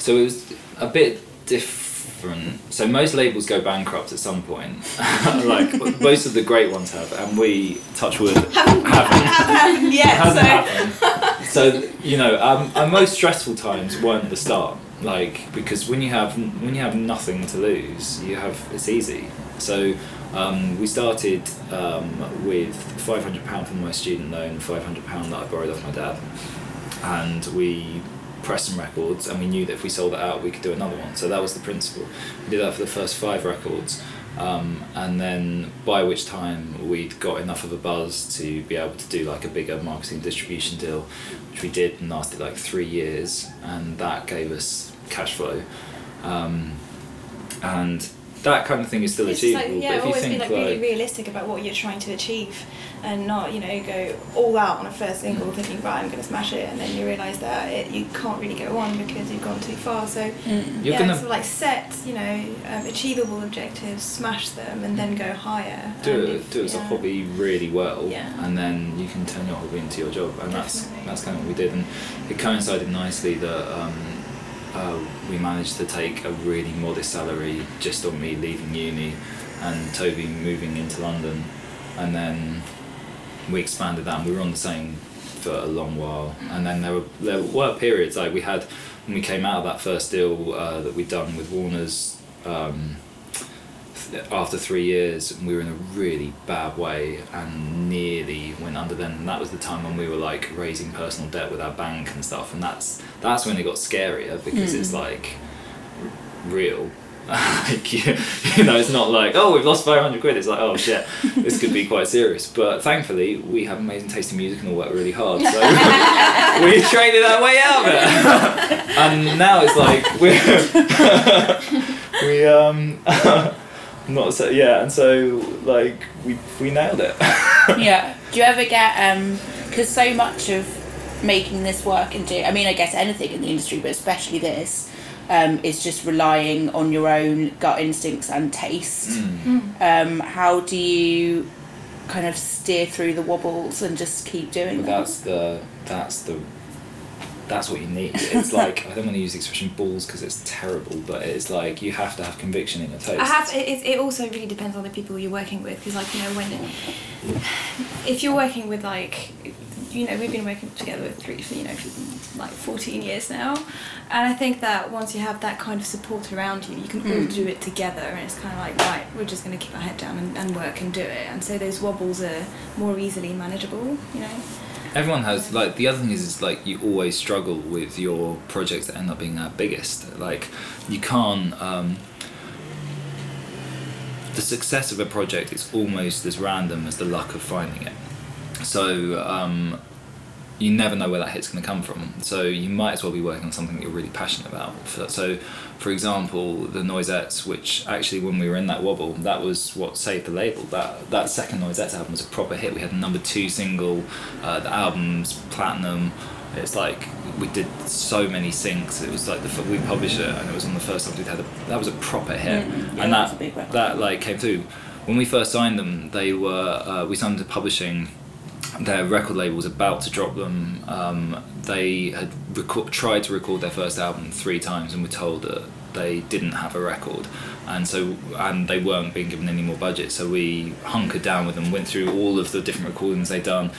so it was a bit different. So most labels go bankrupt at some point. *laughs* like most of the great ones have, and we touch wood *laughs* haven't. yeah, *laughs* hasn't happened. So you know, um, our most stressful times weren't the start, like because when you have when you have nothing to lose, you have it's easy. So um, we started um, with five hundred pound from my student loan, five hundred pound that I borrowed off my dad, and we pressed some records, and we knew that if we sold it out, we could do another one. So that was the principle. We did that for the first five records. Um, and then by which time we'd got enough of a buzz to be able to do like a bigger marketing distribution deal, which we did and lasted like three years, and that gave us cash flow. Um, and that kind of thing is still It's achievable. like, yeah, but if you always think be like, really realistic about what you're trying to achieve, and not you know go all out on a first single thinking right I'm going to smash it, and then you realise that it, you can't really go on because you've gone too far. So you're yeah, gonna sort of like set you know um, achievable objectives, smash them, and then go higher. do it, if- do it as a hobby really well, Yeah. and then you can turn your hobby into your job, and that's that's kind of what we did, and it coincided nicely that um, uh, we managed to take a really modest salary just on me leaving uni, and Toby moving into London, and then we expanded that, and we were on the same for a long while, and then there were there were periods like we had when we came out of that first deal uh, that we'd done with Warner's. Um, after three years we were in a really bad way and nearly went under then. And that was the time when we were like raising personal debt with our bank and stuff. And that's that's when it got scarier because it's like r- real. *laughs* Like you, you know it's not like oh we've lost 500 quid. It's like oh shit this could be quite serious. But thankfully we have amazing taste in music and all work really hard so *laughs* we traded our way out of it. *laughs* And now it's like we're we um not so yeah and so like we we nailed it *laughs* yeah. Do you ever get um because so much of making this work and do I mean I guess anything in the industry but especially this um, is just relying on your own gut instincts and taste. Mm. Um, how do you kind of steer through the wobbles and just keep doing But that? that's the that's the that's what you need. *laughs* It's like I don't want to use the expression balls because it's terrible, but it's like you have to have conviction in your taste. I have. It, it it also really depends on the people you're working with, because like you know when, if you're working with like, you know we've been working together with three for you know for like 14 years now, and I think that once you have that kind of support around you, you can all hmm. do it together, and it's kind of like right, we're just going to keep our head down and, and work and do it, and so those wobbles are more easily manageable, you know. Everyone has like the other thing is, is like you always struggle with your projects that end up being our biggest. Like you can't. Um, the success of a project is almost as random as the luck of finding it. So um, you never know where that hit's going to come from. So you might as well be working on something that you're really passionate about. So, for example, the Noisettes, which actually when we were in that wobble, that was what saved the label. That that second Noisettes album was a proper hit. We had a number two single, uh, the album's platinum. It's like we did so many syncs. It was like the we published it, and it was on the first time we'd had a, that was a proper hit, Mm, yeah, and that a big record. that like came through. When we first signed them, they were uh, we signed to publishing their record label was about to drop them. Um, they had tried to record their first album three times and were told that they didn't have a record, and so and they weren't being given any more budget. So we hunkered down with them, went through all of the different recordings they'd done,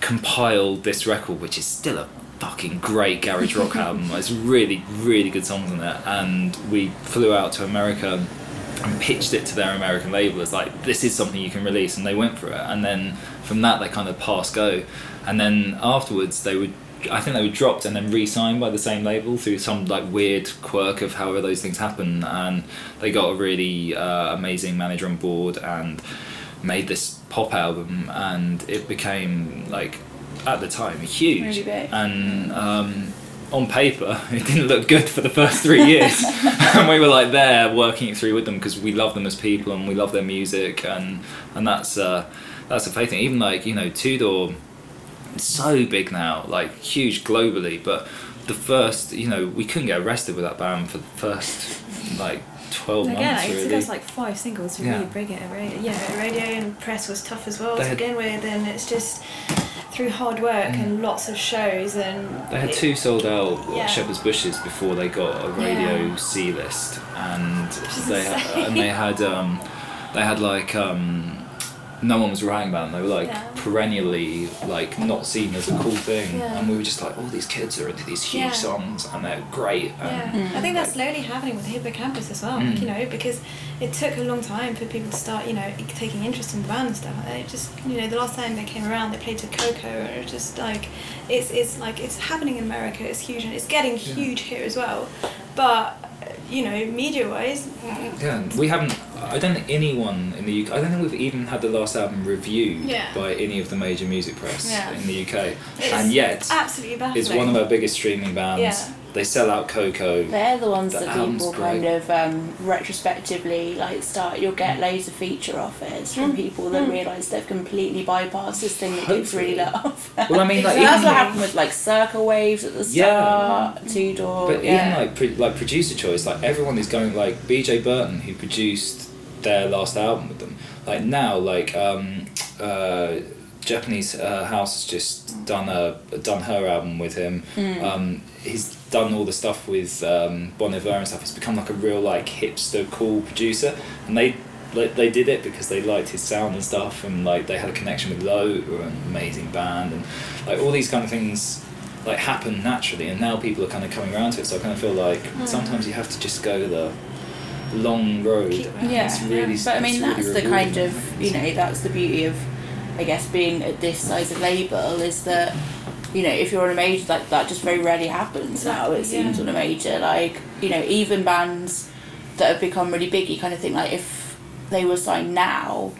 compiled this record, which is still a fucking great garage rock *laughs* album. It's really really good songs on it, and we flew out to America and pitched it to their American label as like this is something you can release, and they went for it. And then from that they kind of passed go, and then afterwards they would. I think they were dropped and then re-signed by the same label through some like weird quirk of however those things happen, and they got a really uh, amazing manager on board and made this pop album, and it became like at the time huge, Really big. and um, on paper *laughs* it didn't look good for the first three *laughs* years and we were like there working it through with them because we love them as people and we love their music and and that's uh that's a faith thing even like you know Two Door it's so big now like huge globally but the first you know we couldn't get arrested with that band for the first like 12 Again, months it really took us like five singles to Yeah. really break it. Radio, yeah, radio and press was tough as well They to had- begin with, and it's just through hard work and lots of shows and. Mm. They had two sold out Yeah. Shepherd's Bushes before they got a radio Yeah. C list, and they insane. and they had um, they had like um, no one was writing about them. They were like Yeah. perennially like not seen as a cool thing, Yeah. and we were just like, oh, these kids are into these huge Yeah. songs and they're great. Yeah, And, I think that's slowly happening with Hippo Campus as well. Mm. You know, because it took a long time for people to start, you know, taking interest in the band and stuff. It just, you know, the last time they came around, they played to KOKO, and it was just like, it's it's like it's happening in America. It's huge, and it's getting huge here as well. But you know, media wise, Yeah, we haven't. I don't think anyone in the UK. I don't think we've even had the last album reviewed Yeah. by any of the major music press Yeah. in the UK, it's and yet absolutely baffling. it's one of our biggest streaming bands. Yeah. They sell out KOKO. They're the ones The that album's people great. kind of um, retrospectively like start. You'll get loads of feature offers from Mm. people that realise they've completely bypassed this thing that kids really love. Well, I mean, like So that's even, what happened with like Circa Waves at the Yeah. start, Two Door. but yeah. even like pro- like producer choice, like everyone is going like BJ Burton, who produced their last album with them. Like now, like um, uh, Japanese uh, House has just done a done her album with him. Mm. Um, he's done all the stuff with um, Bon Iver and stuff. He's become like a real like hipster cool producer, and they. Like, they did it because they liked his sound and stuff, and like they had a connection with Low, who an amazing band, and like all these kind of things like happen naturally and now people are kind of coming around to it so I kind of feel like sometimes you have to just go the long road Yeah, it's really but I mean it's that's really the kind of you know that's the beauty of I guess being at this size of label is that you know if you're on a major like that just very rarely happens now it Exactly, seems on a major. Like you know even bands that have become really big you kind of think like if they were signed now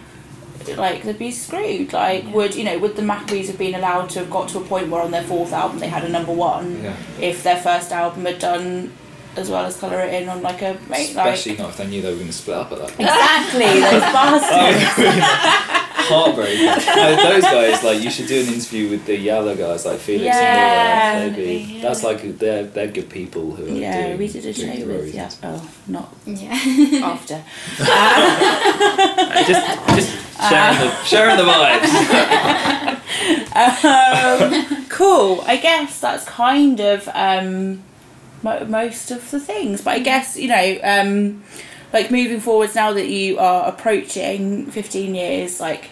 like they'd be screwed. Like Yeah. would you know would the Maccabees have been allowed to have got to a point where on their fourth album they had a number one? Yeah. If their first album had done as well as colour it in on like a like Especially not if they knew they were going to split up at that point. exactly those *laughs* bastards. Heartbreaking. No, those guys, like, you should do an interview with the Yellow guys, like Felix Yeah. and Nora. They'd Yeah. That's like they're they're good people who are Yeah, doing, we did a doing show it for with reason. yeah. Oh, not Yeah. after. just just sharing the sharing the vibes. *laughs* um, cool. I guess that's kind of um, mo- most of the things. But I guess you know, um, like moving forwards now that you are approaching fifteen years, like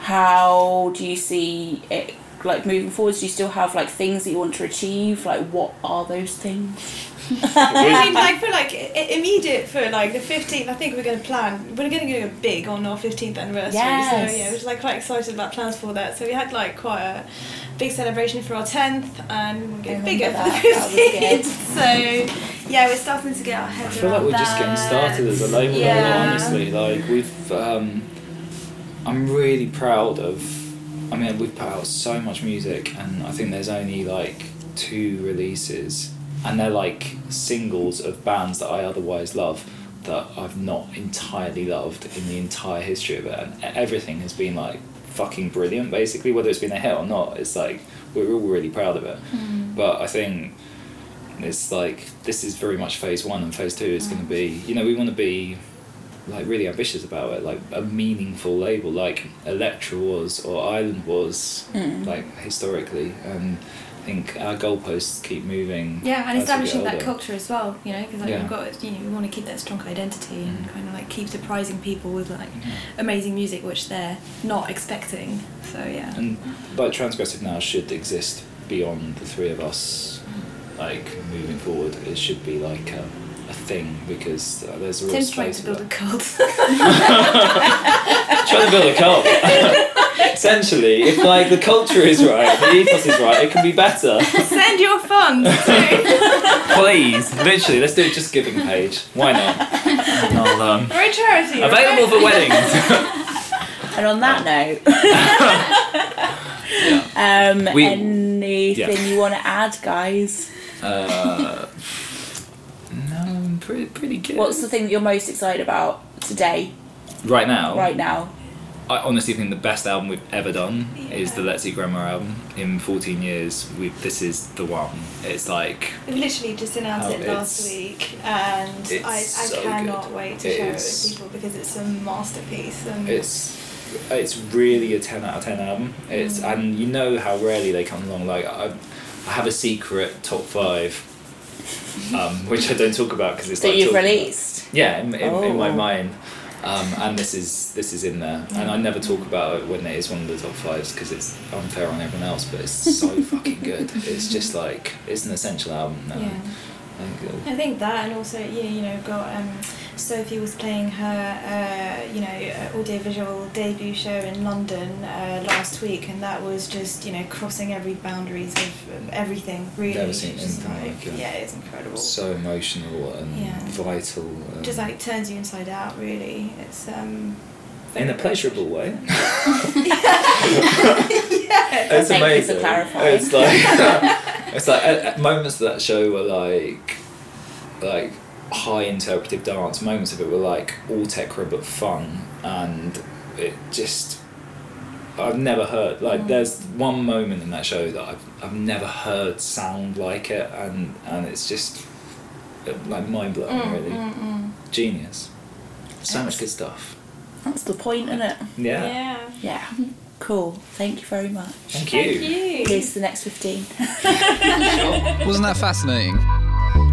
how do you see it? Like moving forwards, do you still have like things that you want to achieve? Like, what are those things? I mean, like for like i- immediate for like the fifteenth, I think we're going to plan. We're going to go big on our fifteenth anniversary. Yes. So yeah, we're just like quite excited about plans for that. So we had like quite a big celebration for our tenth, and we'll I get remember bigger for the That was good. fifteenth. *laughs* So yeah, we're starting to get our I feel like we're just getting started as a label. Yeah. Yeah. Honestly, like we've, um, I'm really proud of. I mean, we've put out so much music, and I think there's only like two releases, and they're like singles of bands that I otherwise love that I've not entirely loved in the entire history of it, and everything has been like fucking brilliant. Basically, whether it's been a hit or not, it's like we're all really proud of it. But I think it's like this is very much phase one and phase two is going to be you know we want to be like really ambitious about it like a meaningful label like Elektra was or island was Mm. like historically and think our goalposts keep moving Yeah, and establishing that culture as well, you know, because like Yeah. we've got, you know, we want to keep that strong identity and Mm. kind of like keep surprising people with like Yeah. amazing music which they're not expecting. So yeah. and like transgressive now should exist beyond the three of us like moving forward it should be like a, a thing because uh, there's a real Tim's trying to build a cult. *laughs* trying to build a cult. *laughs* Essentially, if like the culture is right, the ethos is right, it can be better. Send your funds Please, literally, let's do it just giving page. Why not? And I'll, um, we're a charity. right? available for weddings. And on that note, *laughs* um, We- anything yeah. you want to add, guys? Uh, no, I'm pretty pretty good. What's the thing that you're most excited about today, right now? right now? I honestly think the best album we've ever done is the Let's Eat Grandma album. In 14 years, we this is the one. It's like We've literally just announced Oh, it last week, and I, I so cannot good. wait to It share is- it with people because it's a masterpiece. And it's it's really a 10 out of 10 album it's Mm. and you know how rarely they come along like i, I have a secret top five um, which i don't talk about because it's That like you've talking about- released. yeah in, in, in my Oh. mind um, and this is this is in there. And i never talk about it when it is one of the top fives because it's unfair on everyone else but it's so *laughs* fucking good. It's just like it's an essential album now. Yeah. I think I think that, and also yeah, you know, got um, Sophie was playing her, uh, you know, uh, audiovisual debut show in London uh, last week, and that was just you know crossing every boundaries of um, everything. Really, Never seen anything like it. Yeah, it's incredible. so emotional and Yeah. vital and just like turns you inside out. Really, it's um. in a pleasurable way *laughs* *laughs* yeah. it's Thank you for amazing. clarifying. It's like *laughs* it's like at, at moments of that show were like like high interpretive dance. Moments of it were like all techra but fun, and it just I've never heard like Mm. there's one moment in that show that I've I've never heard sound like it, and and it's just uh, like mind blowing. Mm, really mm, mm. genius. So much good stuff. That's the point, isn't it? Yeah. Yeah. Yeah. Cool. Thank you very much. Thank you. Thank you. Here's the next 15. *laughs* Wasn't that fascinating?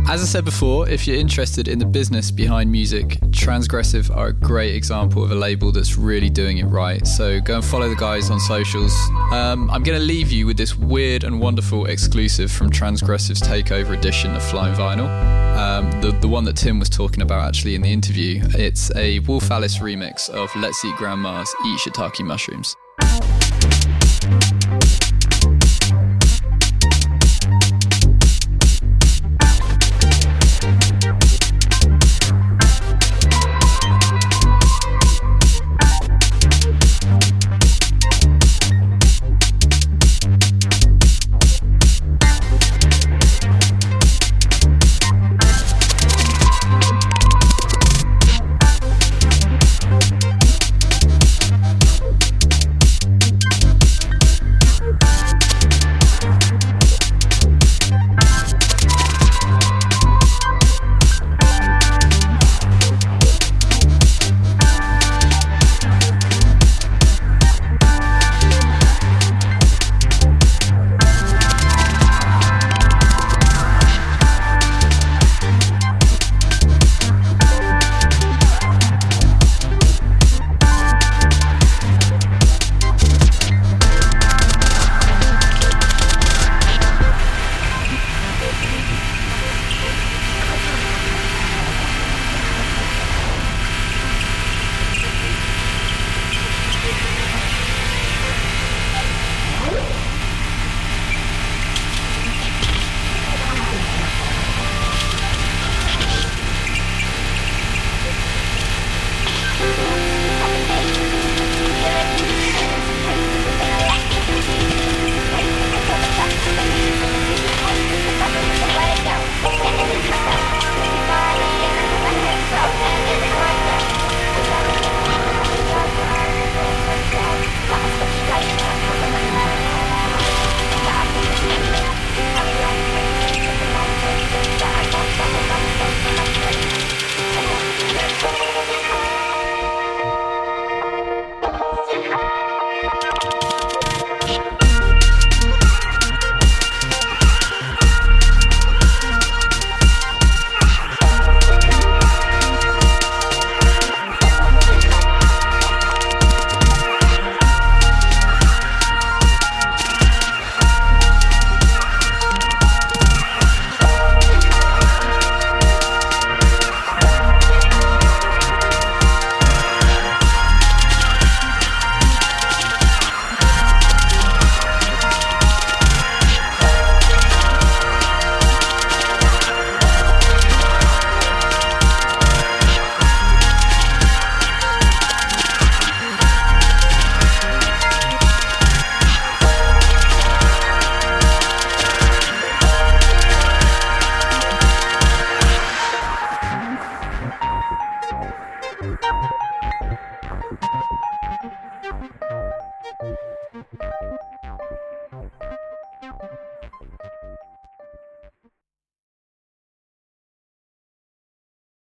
As I said before, if you're interested in the business behind music, Transgressive are a great example of a label that's really doing it right. So go and follow the guys on socials. Um, I'm going to leave you with this weird and wonderful exclusive from Transgressive's takeover edition of Flying Vinyl. Um, the, the one that Tim was talking about actually in the interview. It's a Wolf Alice remix of Let's Eat Grandma's Eat Shiitake Mushrooms. Thank